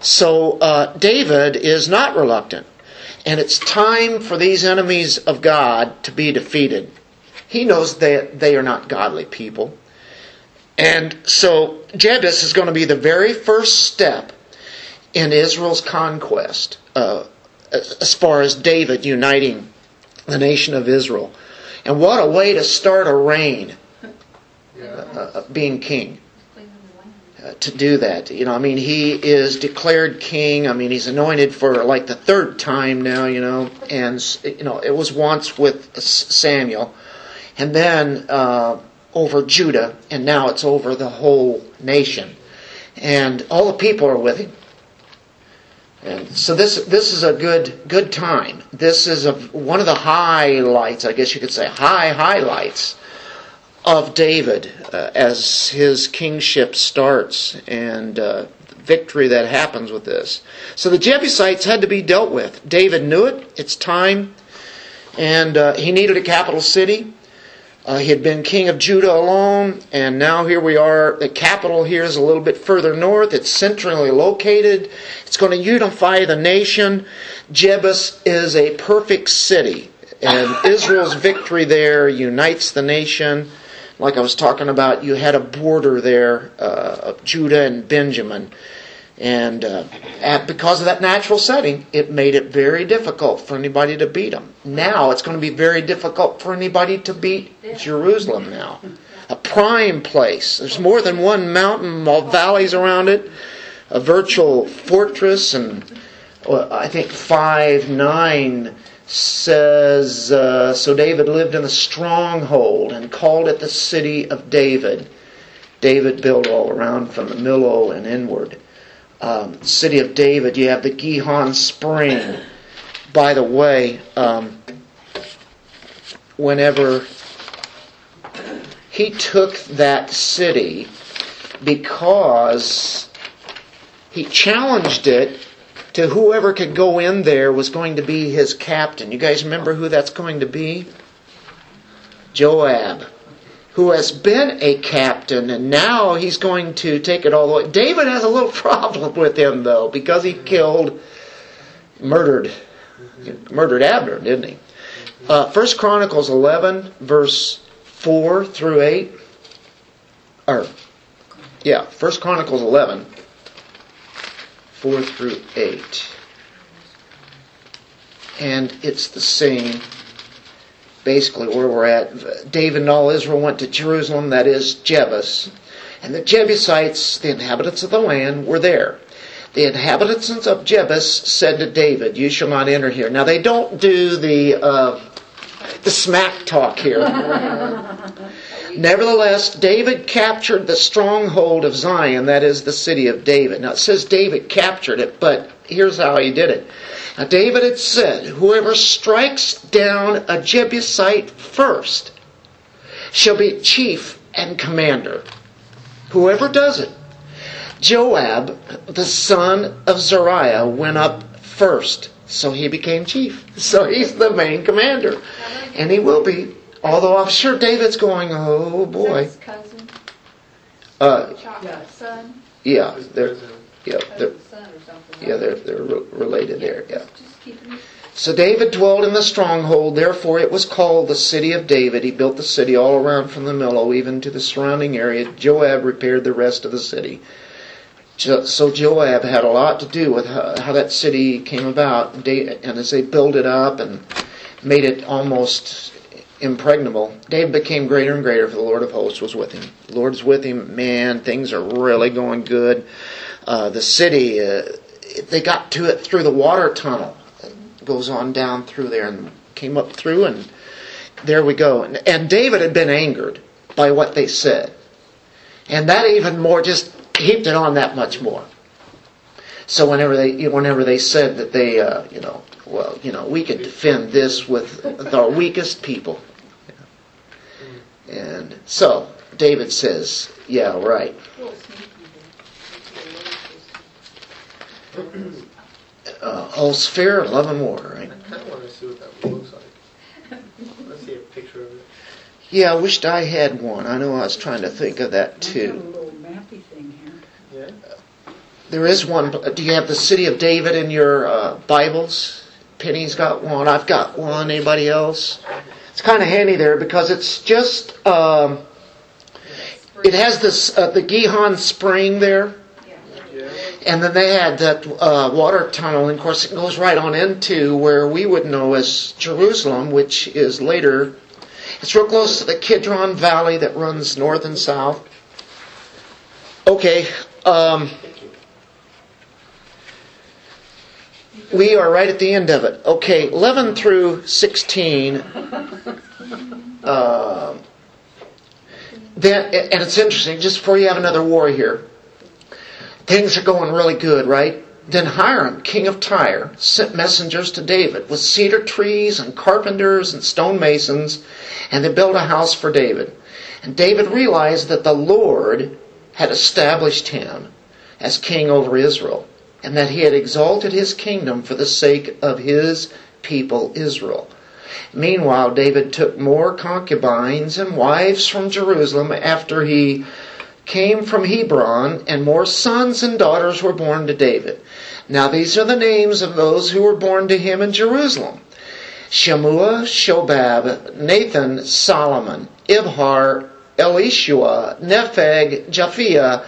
Speaker 1: So uh, David is not reluctant, and it's time for these enemies of God to be defeated. He knows that they are not godly people. And so Jebus is going to be the very first step in Israel's conquest uh, as far as David uniting the nation of Israel. And what a way to start a reign, uh, uh, being king to do that. You know, I mean, he is declared king. I mean, he's anointed for like the third time now. You know, and you know, it was once with Samuel, and then uh, over Judah, and now it's over the whole nation, and all the people are with him. And so this this is a good good time. This is a, one of the highlights, I guess you could say, high highlights of David uh, as his kingship starts and uh, victory that happens with this. So the Jebusites had to be dealt with. David knew it. It's time. And uh, he needed a capital city. Uh, he had been king of Judah alone, and now here we are. The capital here is a little bit further north. It's centrally located. It's going to unify the nation. Jebus is a perfect city, and Israel's victory there unites the nation like I was talking about, you had a border there uh, of Judah and Benjamin. And uh, at, because of that natural setting, it made it very difficult for anybody to beat them. Now it's going to be very difficult for anybody to beat Jerusalem now. A prime place. There's more than one mountain, all valleys around it, a virtual fortress, and well, I think 5 9 says, uh, So David lived in the stronghold and called it the city of David. David built all around from the Millo and inward. Um, city of David, you have the Gihon Spring. By the way, um, whenever he took that city because he challenged it to whoever could go in there was going to be his captain. You guys remember who that's going to be? Joab, who has been a captain, and now he's going to take it all the way. David has a little problem with him, though, because he killed, murdered, murdered Abner, didn't he? Uh, First Chronicles 11, verse 4 through 8. Or, yeah, First Chronicles 11, 4 through 8. And it's the same, basically, where we're at. David and all Israel went to Jerusalem, that is Jebus. And the Jebusites, the inhabitants of the land, were there. the inhabitants of Jebus said to David, You shall not enter here. Now, they don't do the, uh, the smack talk here. Nevertheless, David captured the stronghold of Zion, that is the city of David. Now, it says David captured it, but here's how he did it. Now, David had said, Whoever strikes down a Jebusite first shall be chief and commander. Whoever does it. Joab, the son of Zeruiah, went up first, so he became chief. So he's the main commander, and he will be. Although I'm sure David's going, oh boy.
Speaker 4: His cousin,
Speaker 1: Uh,
Speaker 4: Chop's
Speaker 3: Yes.
Speaker 4: son,
Speaker 1: yeah, they're yeah they're
Speaker 4: cousin's son or something.
Speaker 1: yeah they're they're re- related there. Yeah.
Speaker 4: Just, just keeping it.
Speaker 1: So David dwelled in the stronghold, therefore it was called the city of David. He built the city all around from the Millo, even to the surrounding area. Joab repaired the rest of the city. So Joab had a lot to do with how, how that city came about, and as they built it up and made it almost impregnable, David became greater and greater, for the Lord of hosts was with him. The Lord's with him, man, things are really going good. Uh, the city, uh, they got to it through the water tunnel It goes on down through there and came up through and there we go. And, and David had been angered by what they said. And that even more just heaped it on that much more. So whenever they whenever they said that they uh, you know well you know we could defend this with the weakest people. And so David says, yeah, right.
Speaker 4: Little sneaky bit.
Speaker 1: Uh, all sphere, love and war, right?
Speaker 2: I kind of want to see what that looks like. Let's see a picture of it.
Speaker 1: Yeah, I wished I had one. I know I was trying to think of that
Speaker 3: I have a
Speaker 1: too.
Speaker 3: little mappy thing here.
Speaker 2: Yeah.
Speaker 1: There is one. Do you have the city of David in your uh, Bibles? Penny's got one. I've got one. Anybody else? It's kind of handy there because it's just. Um, it has this uh, the Gihon Spring there, and then they had that uh, water tunnel. And of course, it goes right on into where we would know as Jerusalem, which is later. It's real close to the Kidron Valley that runs north and south. Okay. Um, we are right at the end of it. Okay, 11 through 16. Um, then, and it's interesting, just before you have another war here, things are going really good, right? Then Hiram, king of Tyre, sent messengers to David with cedar trees and carpenters and stonemasons, and they built a house for David. And David realized that the Lord had established him as king over Israel, and that he had exalted his kingdom for the sake of his people Israel. Meanwhile, David took more concubines and wives from Jerusalem after he came from Hebron, and more sons and daughters were born to David. Now, these are the names of those who were born to him in Jerusalem Shemua, Shobab, Nathan, Solomon, Ibhar, Elishua, Nepheg, Japhia,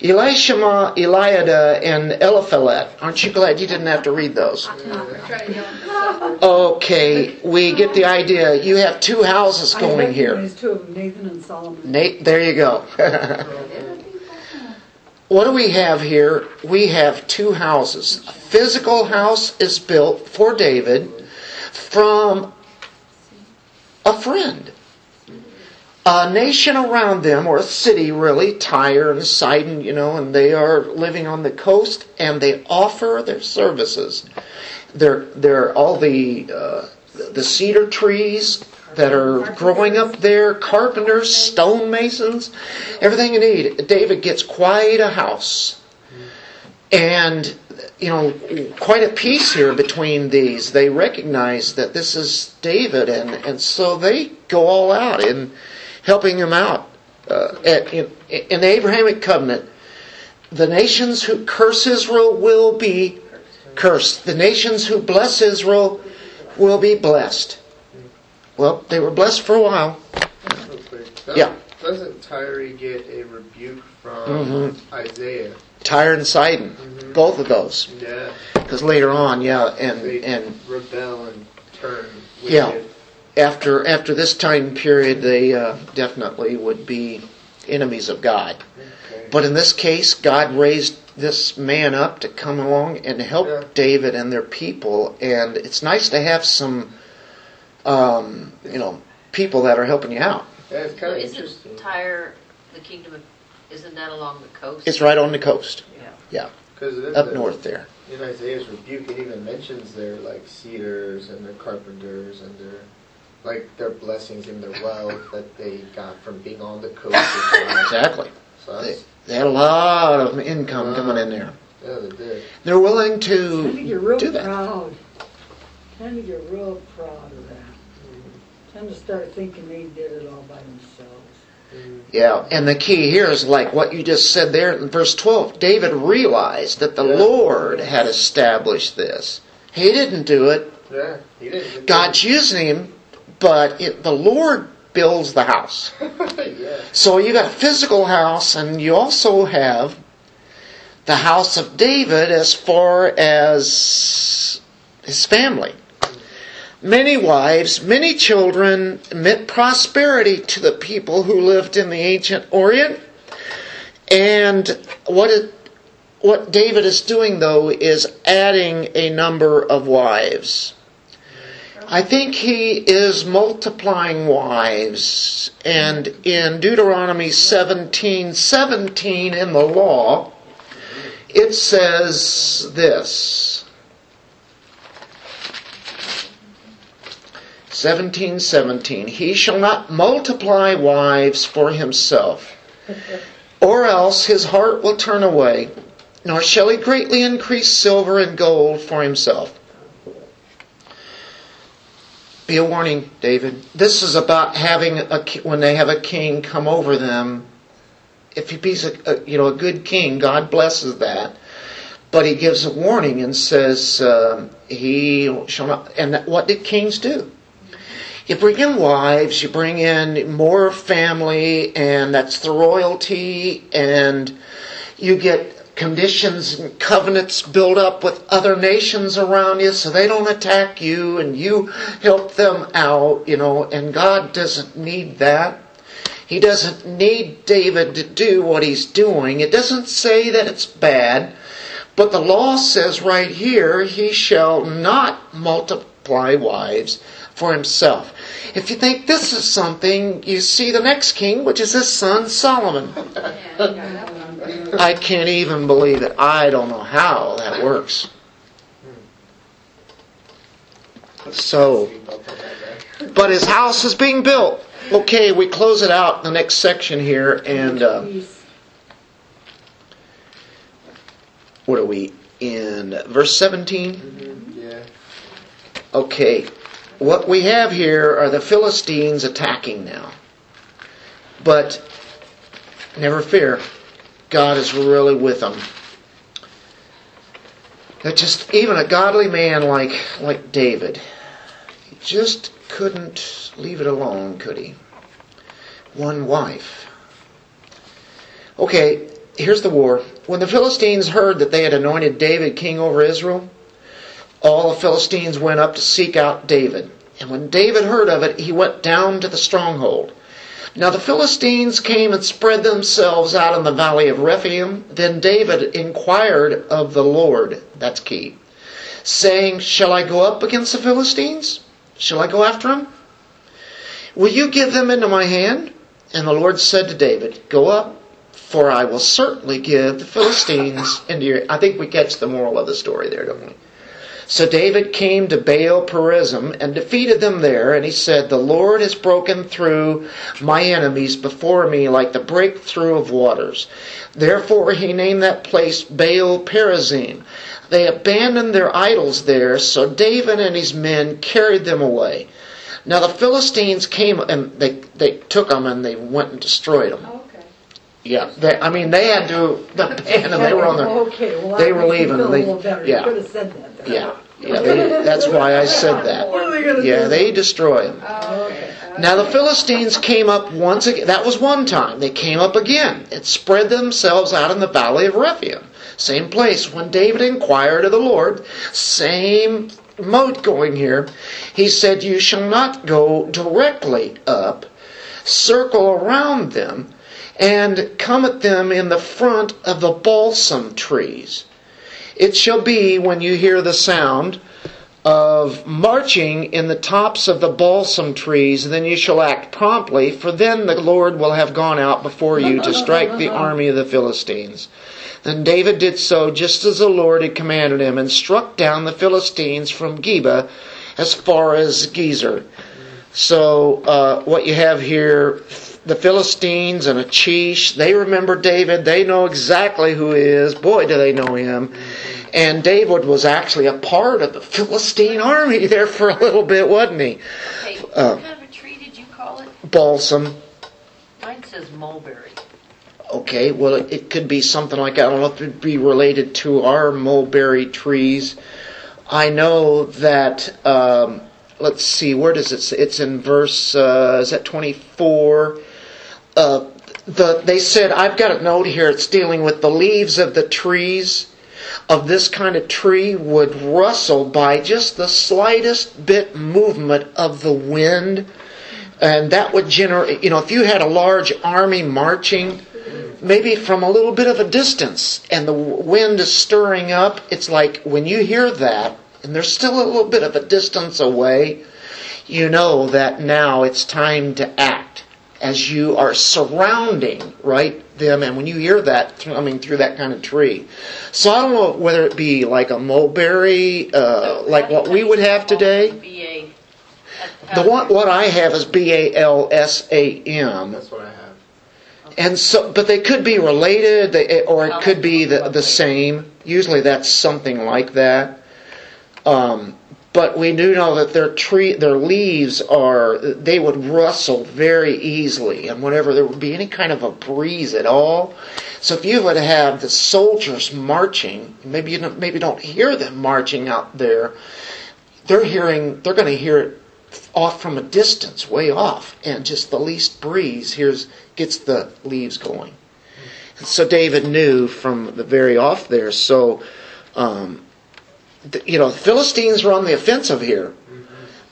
Speaker 1: Elishama, Eliada, and Eliphalet. Aren't you glad you didn't have to read those?
Speaker 4: Try to yell himself.
Speaker 1: Okay, we get the idea. You have two houses going here.
Speaker 3: recognize two of them, Nathan and Solomon.
Speaker 1: Nate, there you go. what do we have here? We have two houses. A physical house is built for David from a friend. A nation around them, or a city really, Tyre and Sidon, you know, and they are living on the coast and they offer their services. They're, they're all the, uh, the cedar trees that are growing up there, carpenters, stonemasons, everything you need. David gets quite a house. And, you know, quite a peace here between these. They recognize that this is David, and, and so they go all out in helping him out. Uh, at, in, in the Abrahamic covenant, the nations who curse Israel will be cursed. The nations who bless Israel will be blessed. Well, they were blessed for a while.
Speaker 2: Doesn't-
Speaker 1: Yeah.
Speaker 2: Doesn't Tyree get a rebuke from
Speaker 1: Mhm.
Speaker 2: Isaiah?
Speaker 1: Tyre and Sidon,
Speaker 2: Mhm.
Speaker 1: both of those.
Speaker 2: Yeah.
Speaker 1: Because later on, yeah, and
Speaker 2: They
Speaker 1: and
Speaker 2: rebel and turn wicked.
Speaker 1: Yeah. After after this time period, they uh, definitely would be enemies of God.
Speaker 2: Okay.
Speaker 1: But in this case, God raised this man up to come along and help
Speaker 2: Yeah.
Speaker 1: David and their people, and it's nice to have some, um, you know, people that are helping you out.
Speaker 2: Yeah, it's kind of
Speaker 6: Isn't
Speaker 2: interesting.
Speaker 6: Tyre, the kingdom of, isn't that along the coast?
Speaker 1: It's right on the coast,
Speaker 6: Yeah. Yeah.
Speaker 2: Because
Speaker 1: up north there.
Speaker 2: In Isaiah's rebuke, it even mentions their like cedars and their carpenters and their like their blessings and their wealth that they got from being on the coast.
Speaker 1: Exactly.
Speaker 2: so
Speaker 1: They, they had a lot of income coming in there.
Speaker 2: yeah, they did.
Speaker 1: They're willing
Speaker 3: I think
Speaker 1: to
Speaker 3: you're real
Speaker 1: do that.
Speaker 3: proud. Tend to get real proud of that. Tend to start thinking they did it all by themselves.
Speaker 2: Mm.
Speaker 1: Yeah, and the key here is like what you just said there in verse 12. David realized that the
Speaker 2: Yeah.
Speaker 1: Lord had established this. He didn't do it.
Speaker 2: Yeah, he didn't.
Speaker 1: God's using him, but it, the Lord builds the house.
Speaker 2: yeah.
Speaker 1: So you got a physical house, and you also have the house of David as far as his family. Many wives, many children meant prosperity to the people who lived in the ancient Orient. And what it, what David is doing though is adding a number of wives. I think he is multiplying wives. And in Deuteronomy 17 17 in the law, it says this 17 17 He shall not multiply wives for himself, or else his heart will turn away, nor shall he greatly increase silver and gold for himself. Be a warning, David. This is about having a when they have a king come over them. If he be a, a you know a good king, God blesses that. But he gives a warning and says um he shall not. And that, what did kings do? You bring in wives, you bring in more family, and that's the royalty, and you get conditions and covenants built up with other nations around you so they don't attack you and you help them out, you know, and God doesn't need that. He doesn't need David to do what he's doing. It doesn't say that it's bad, but the law says right here, he shall not multiply wives for himself. If you think this is something, you see the next king, which is his son Solomon. I can't even believe it. I don't know how that works. So, but his house is being built. Okay, we close it out in the next section here, and uh, what are we in? Verse 17?
Speaker 2: Mhm, Yeah.
Speaker 1: Okay, what we have here are the Philistines attacking now. But never fear, God is really with them. That just even a godly man like like David, he just couldn't leave it alone, could he? One wife. Okay, here's the war. When the Philistines heard that they had anointed David king over Israel, all the Philistines went up to seek out David. And when David heard of it, he went down to the stronghold. Now the Philistines came and spread themselves out in the valley of Rephaim. Then David inquired of the Lord, that's key, saying, Shall I go up against the Philistines? Shall I go after them? Will you give them into my hand? And the Lord said to David, Go up, for I will certainly give the Philistines into your. I think we catch the moral of the story there, don't we? So David came to Baal Perazim and defeated them there, and he said, The Lord has broken through my enemies before me like the breakthrough of waters. Therefore he named that place Baal Perazim. They abandoned their idols there, so David and his men carried them away. Now the Philistines came and they, they took them and they went and destroyed them. Yeah, they, I mean they had to abandon them. They were on their
Speaker 3: Okay, well,
Speaker 1: they
Speaker 3: that
Speaker 1: were
Speaker 3: makes me
Speaker 1: leaving.
Speaker 3: feel a
Speaker 1: They-
Speaker 3: little better.
Speaker 1: yeah.
Speaker 3: Could have said that. better.
Speaker 1: yeah yeah. They, that's why I said that.
Speaker 3: What are they gonna
Speaker 1: Yeah,
Speaker 3: do?
Speaker 1: they destroy them.
Speaker 4: Okay.
Speaker 1: Now the Philistines came up once again. That was one time. They came up again. It spread themselves out in the valley of Rephaim. Same place. When David inquired of the Lord, same mode going here. He said, You shall not go directly up, circle around them, and come at them in the front of the balsam trees. It shall be when you hear the sound of marching in the tops of the balsam trees, then you shall act promptly, for then the Lord will have gone out before you to strike the army of the Philistines. Then David did so just as the Lord had commanded him, and struck down the Philistines from Geba as far as Gezer. So, uh, what you have here, the Philistines and Achish, they remember David. They know exactly who he is. Boy, do they know him. And David was actually a part of the Philistine army there for a little bit, wasn't he?
Speaker 6: Hey, what
Speaker 1: Uh,
Speaker 6: kind of a tree did you call it?
Speaker 1: Balsam.
Speaker 6: Mine says mulberry.
Speaker 1: Okay, well, it, it could be something like I don't know if it'd be related to our mulberry trees. I know that. Um, let's see, where does it? Say? It's in verse. Uh, is that twenty four? Uh, the they said I've got a note here. It's dealing with the leaves of the trees of this kind of tree would rustle by just the slightest bit movement of the wind, and that would generate. You know, if you had a large army marching maybe from a little bit of a distance and the wind is stirring up, it's like when you hear that and there's still a little bit of a distance away, you know that now it's time to act as you are surrounding, right, them. And when you hear that coming through that kind of tree. So I don't know whether it be like a mulberry, uh, like what we would have today. The one, what I have is B A L S A M.
Speaker 2: That's what I have.
Speaker 1: And so, but they could be related, they- or it could be the, the same. Usually that's something like that. Um, but we do know that their tree, their leaves are, they would rustle very easily, and whenever there would be any kind of a breeze at all. So if you would have the soldiers marching, maybe you don't, maybe don't hear them marching out there. They're hearing, they're going to hear it off from a distance, way off, and just the least breeze here's gets the leaves going. So David knew from the very off there. So, um, you know, the Philistines were on the offensive here,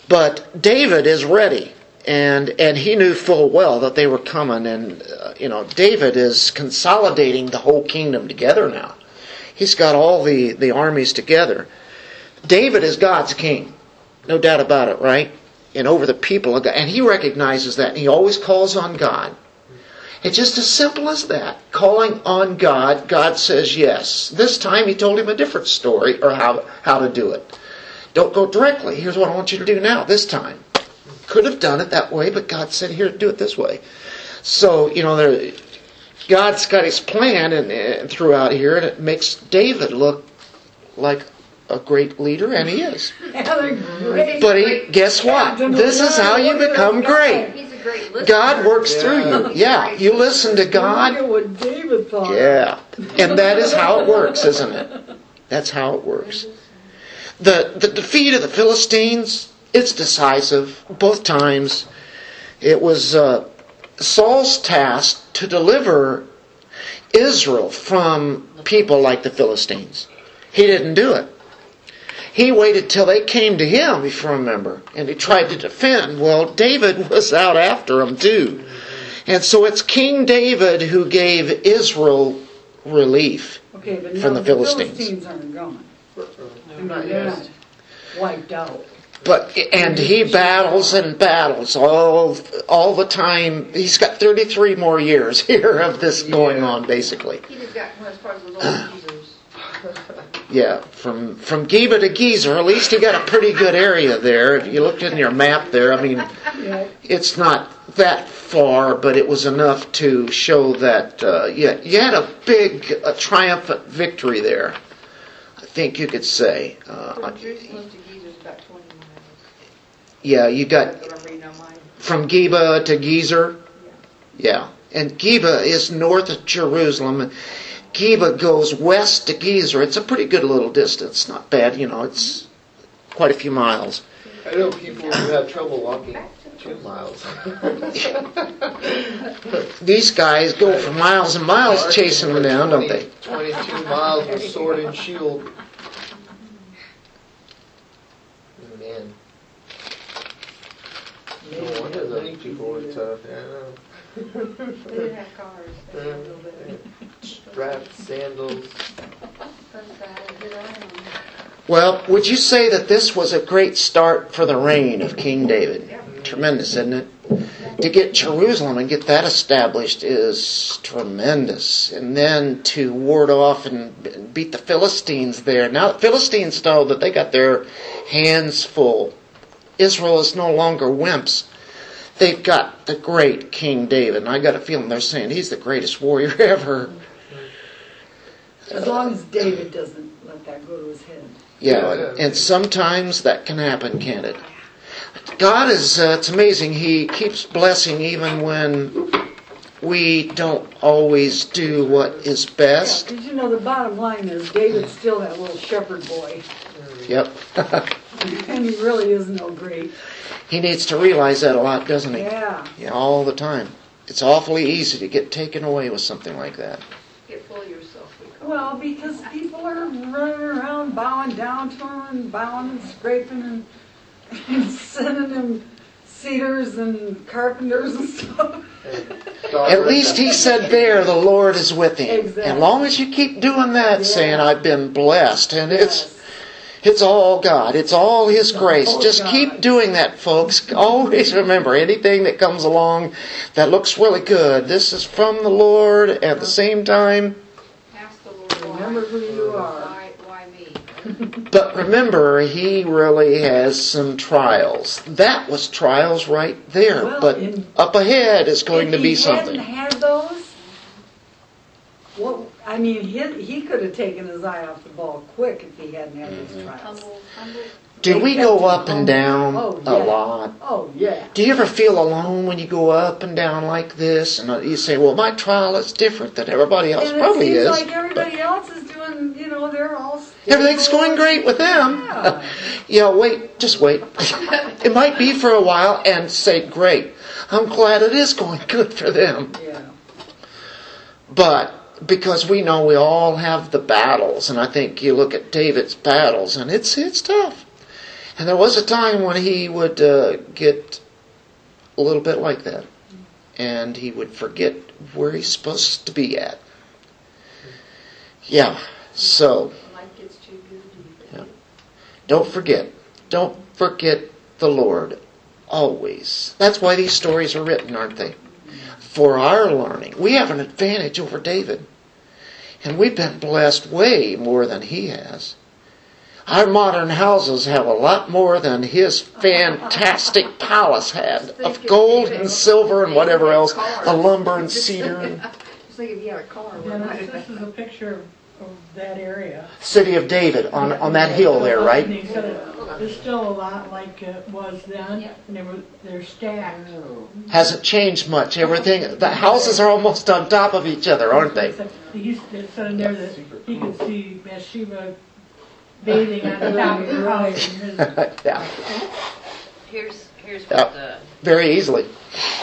Speaker 1: but David is ready, and and he knew full well that they were coming. And uh, you know, David is consolidating the whole kingdom together now. He's got all the the armies together. David is God's king, no doubt about it, right? And over the people of God, and he recognizes that, and he always calls on God. It's just as simple as that. Calling on God, God says yes. This time he told him a different story or how, how to do it. Don't go directly. Here's what I want you to do now, this time. Could have done it that way, but God said, here, do it this way. So, you know, there, God's got his plan and, and throughout here, and it makes David look like a great leader, and he is.
Speaker 3: Great-
Speaker 1: But he, guess what? This is how you become great.
Speaker 4: He's a great listener.
Speaker 1: God works through you. Yeah, you listen to God.
Speaker 3: at what David thought.
Speaker 1: Yeah. And that is how it works, isn't it? That's how it works. The the defeat of the Philistines, it's decisive both times. It was uh, Saul's task to deliver Israel from people like the Philistines. He didn't do it. He waited till they came to him, if you remember, and he tried to defend. Well, David was out after him too. And so it's King David who gave Israel relief.
Speaker 3: Okay, but
Speaker 1: From
Speaker 3: now
Speaker 1: the
Speaker 3: the
Speaker 1: Philistines.
Speaker 3: Philistines aren't gone. I mean,
Speaker 2: Not
Speaker 3: they're
Speaker 2: yet.
Speaker 3: not wiped out.
Speaker 1: But and he battles and battles all all the time. He's got 33 more years here of this going on basically.
Speaker 4: He just got one as far as those old geezers.
Speaker 1: Yeah, from from Geba to Gezer, at least you got a pretty good area there. If you looked in your map there, I mean,
Speaker 3: Yeah,
Speaker 1: it's not that far, but it was enough to show that uh, yeah, you had a big a triumphant victory there. I think you could say. Uh,
Speaker 4: From Jerusalem to Gezer's about twenty miles.
Speaker 1: yeah, you got
Speaker 4: That's what I'm reading on mine.
Speaker 1: from Geba to Gezer. Yeah, and Geba is north of Jerusalem. Geba goes west to Gezer. It's a pretty good little distance. Not bad, you know. It's quite a few miles.
Speaker 2: I know people who have trouble walking two miles.
Speaker 1: These guys go for miles and miles chasing them down, don't they?
Speaker 2: 22 miles with sword and shield. Man. No wonder those people were tough. Yeah, I know.
Speaker 4: They didn't have cars.
Speaker 2: Sandals.
Speaker 1: Well, would you say that this was a great start for the reign of King David? Tremendous, isn't it? To get Jerusalem and get that established is tremendous. And then to ward off and beat the Philistines there. Now, the Philistines know that they got their hands full. Israel is no longer wimps. They've got the great King David. And I got a feeling they're saying he's the greatest warrior ever.
Speaker 3: As long as David doesn't let that go to his head.
Speaker 1: Yeah, and sometimes that can happen, can't it? God is, uh, it's amazing. He keeps blessing even when we don't always do what is best.
Speaker 3: Did you know, the bottom line is David's still that little shepherd boy.
Speaker 1: Yep.
Speaker 3: And he really is no great.
Speaker 1: he needs to realize that a lot, doesn't he?
Speaker 3: Yeah.
Speaker 1: Yeah, all the time. It's awfully easy to get taken away with something like that.
Speaker 6: Get full of yourself. we call it.
Speaker 3: Well, because people are running around bowing down to him and bowing and scraping and, and sending him cedars and carpenters and stuff.
Speaker 1: At least he said there, the Lord is with him.
Speaker 3: Exactly.
Speaker 1: As long as you keep doing that,
Speaker 3: Yeah.
Speaker 1: saying, I've been blessed, and it's
Speaker 3: Yes.
Speaker 1: It's all God. It's all His grace.
Speaker 3: all
Speaker 1: Just
Speaker 3: God.
Speaker 1: keep doing that, folks. Always remember anything that comes along that looks really good. This is from the Lord. At the uh-huh. same time,
Speaker 4: Ask the Lord why.
Speaker 3: Remember who you are.
Speaker 4: Why, why me?
Speaker 1: but remember, He really has some trials. That was trials right there.
Speaker 3: Well,
Speaker 1: but
Speaker 3: in-
Speaker 1: up ahead is going to be
Speaker 3: he
Speaker 1: something.
Speaker 3: hadn't had those, what, I mean, he, he could have taken his eye off the ball quick if he hadn't had those mm-hmm. trials.
Speaker 4: Humble, humble.
Speaker 1: Do we go up and down
Speaker 3: Oh,
Speaker 1: a lot?
Speaker 3: Oh, yeah.
Speaker 1: Do you ever feel alone when you go up and down like this? And uh, you say, well, my trial is different than everybody else.
Speaker 3: And
Speaker 1: Probably is.
Speaker 3: like everybody else is doing, you know, they're all.
Speaker 1: Everything's going great with them.
Speaker 3: Yeah.
Speaker 1: yeah, wait, just wait. it might be for a while and say, great. I'm glad it is going good for them.
Speaker 3: Yeah.
Speaker 1: But because we know we all have the battles, and I think you look at David's battles, and it's it's tough. And there was a time when he would uh, get a little bit like that, and he would forget where he's supposed to be at. Yeah, so. Yeah. Don't forget. Don't forget the Lord. Always. That's why these stories are written, aren't they? For our learning. We have an advantage over David. And we've been blessed way more than he has. Our modern houses have a lot more than his fantastic palace had of gold and silver and whatever else, the lumber and cedar and
Speaker 4: Just think if you had a car.
Speaker 7: Yeah, this, this is a picture of, of that area.
Speaker 1: city of David on, on that hill there, right?
Speaker 7: And he said it- It's still a lot like it was then, and they were, they're stacked.
Speaker 1: Hasn't changed much. Everything, the houses are almost on top of each other, aren't they?
Speaker 7: Except He said in there that he could see Bathsheba bathing on the top of her house.
Speaker 1: yeah,
Speaker 6: Here's, here's
Speaker 1: Yeah.
Speaker 6: what the,
Speaker 1: very easily.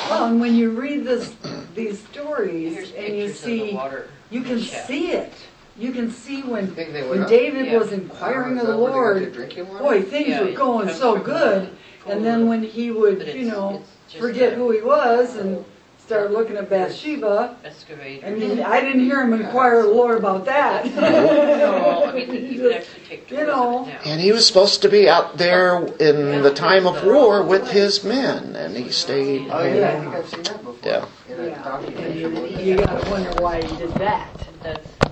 Speaker 3: Well, and when you read this, these stories and you
Speaker 6: pictures of the
Speaker 3: see,
Speaker 6: water.
Speaker 3: you can
Speaker 6: shed.
Speaker 3: see it. You can see when,
Speaker 2: Think they went
Speaker 3: when
Speaker 2: up?
Speaker 3: David
Speaker 6: Yeah.
Speaker 3: was inquiring
Speaker 2: Oh,
Speaker 3: of
Speaker 2: is
Speaker 3: the
Speaker 2: that where they got their
Speaker 3: Lord,
Speaker 2: drinking water?
Speaker 3: boy, things
Speaker 6: Yeah,
Speaker 3: were
Speaker 6: it
Speaker 3: going
Speaker 6: comes
Speaker 3: so
Speaker 6: from
Speaker 3: good.
Speaker 6: the
Speaker 3: And then when he would,
Speaker 6: But
Speaker 3: you know,
Speaker 6: it's just
Speaker 3: forget
Speaker 6: a
Speaker 3: who he was and start looking at Bathsheba,
Speaker 6: Excavator.
Speaker 3: I mean, I didn't hear him inquire of the Lord about that.
Speaker 6: No, I mean, you can actually take
Speaker 3: You
Speaker 6: tours
Speaker 3: know.
Speaker 6: of it now.
Speaker 1: And he was supposed to be out there in the time of war with his men, and he stayed.
Speaker 2: Oh yeah, I think I've seen that before.
Speaker 1: Yeah.
Speaker 2: In a
Speaker 3: Yeah, and
Speaker 2: documentary.
Speaker 3: you, you gotta wonder why he did that.
Speaker 6: That's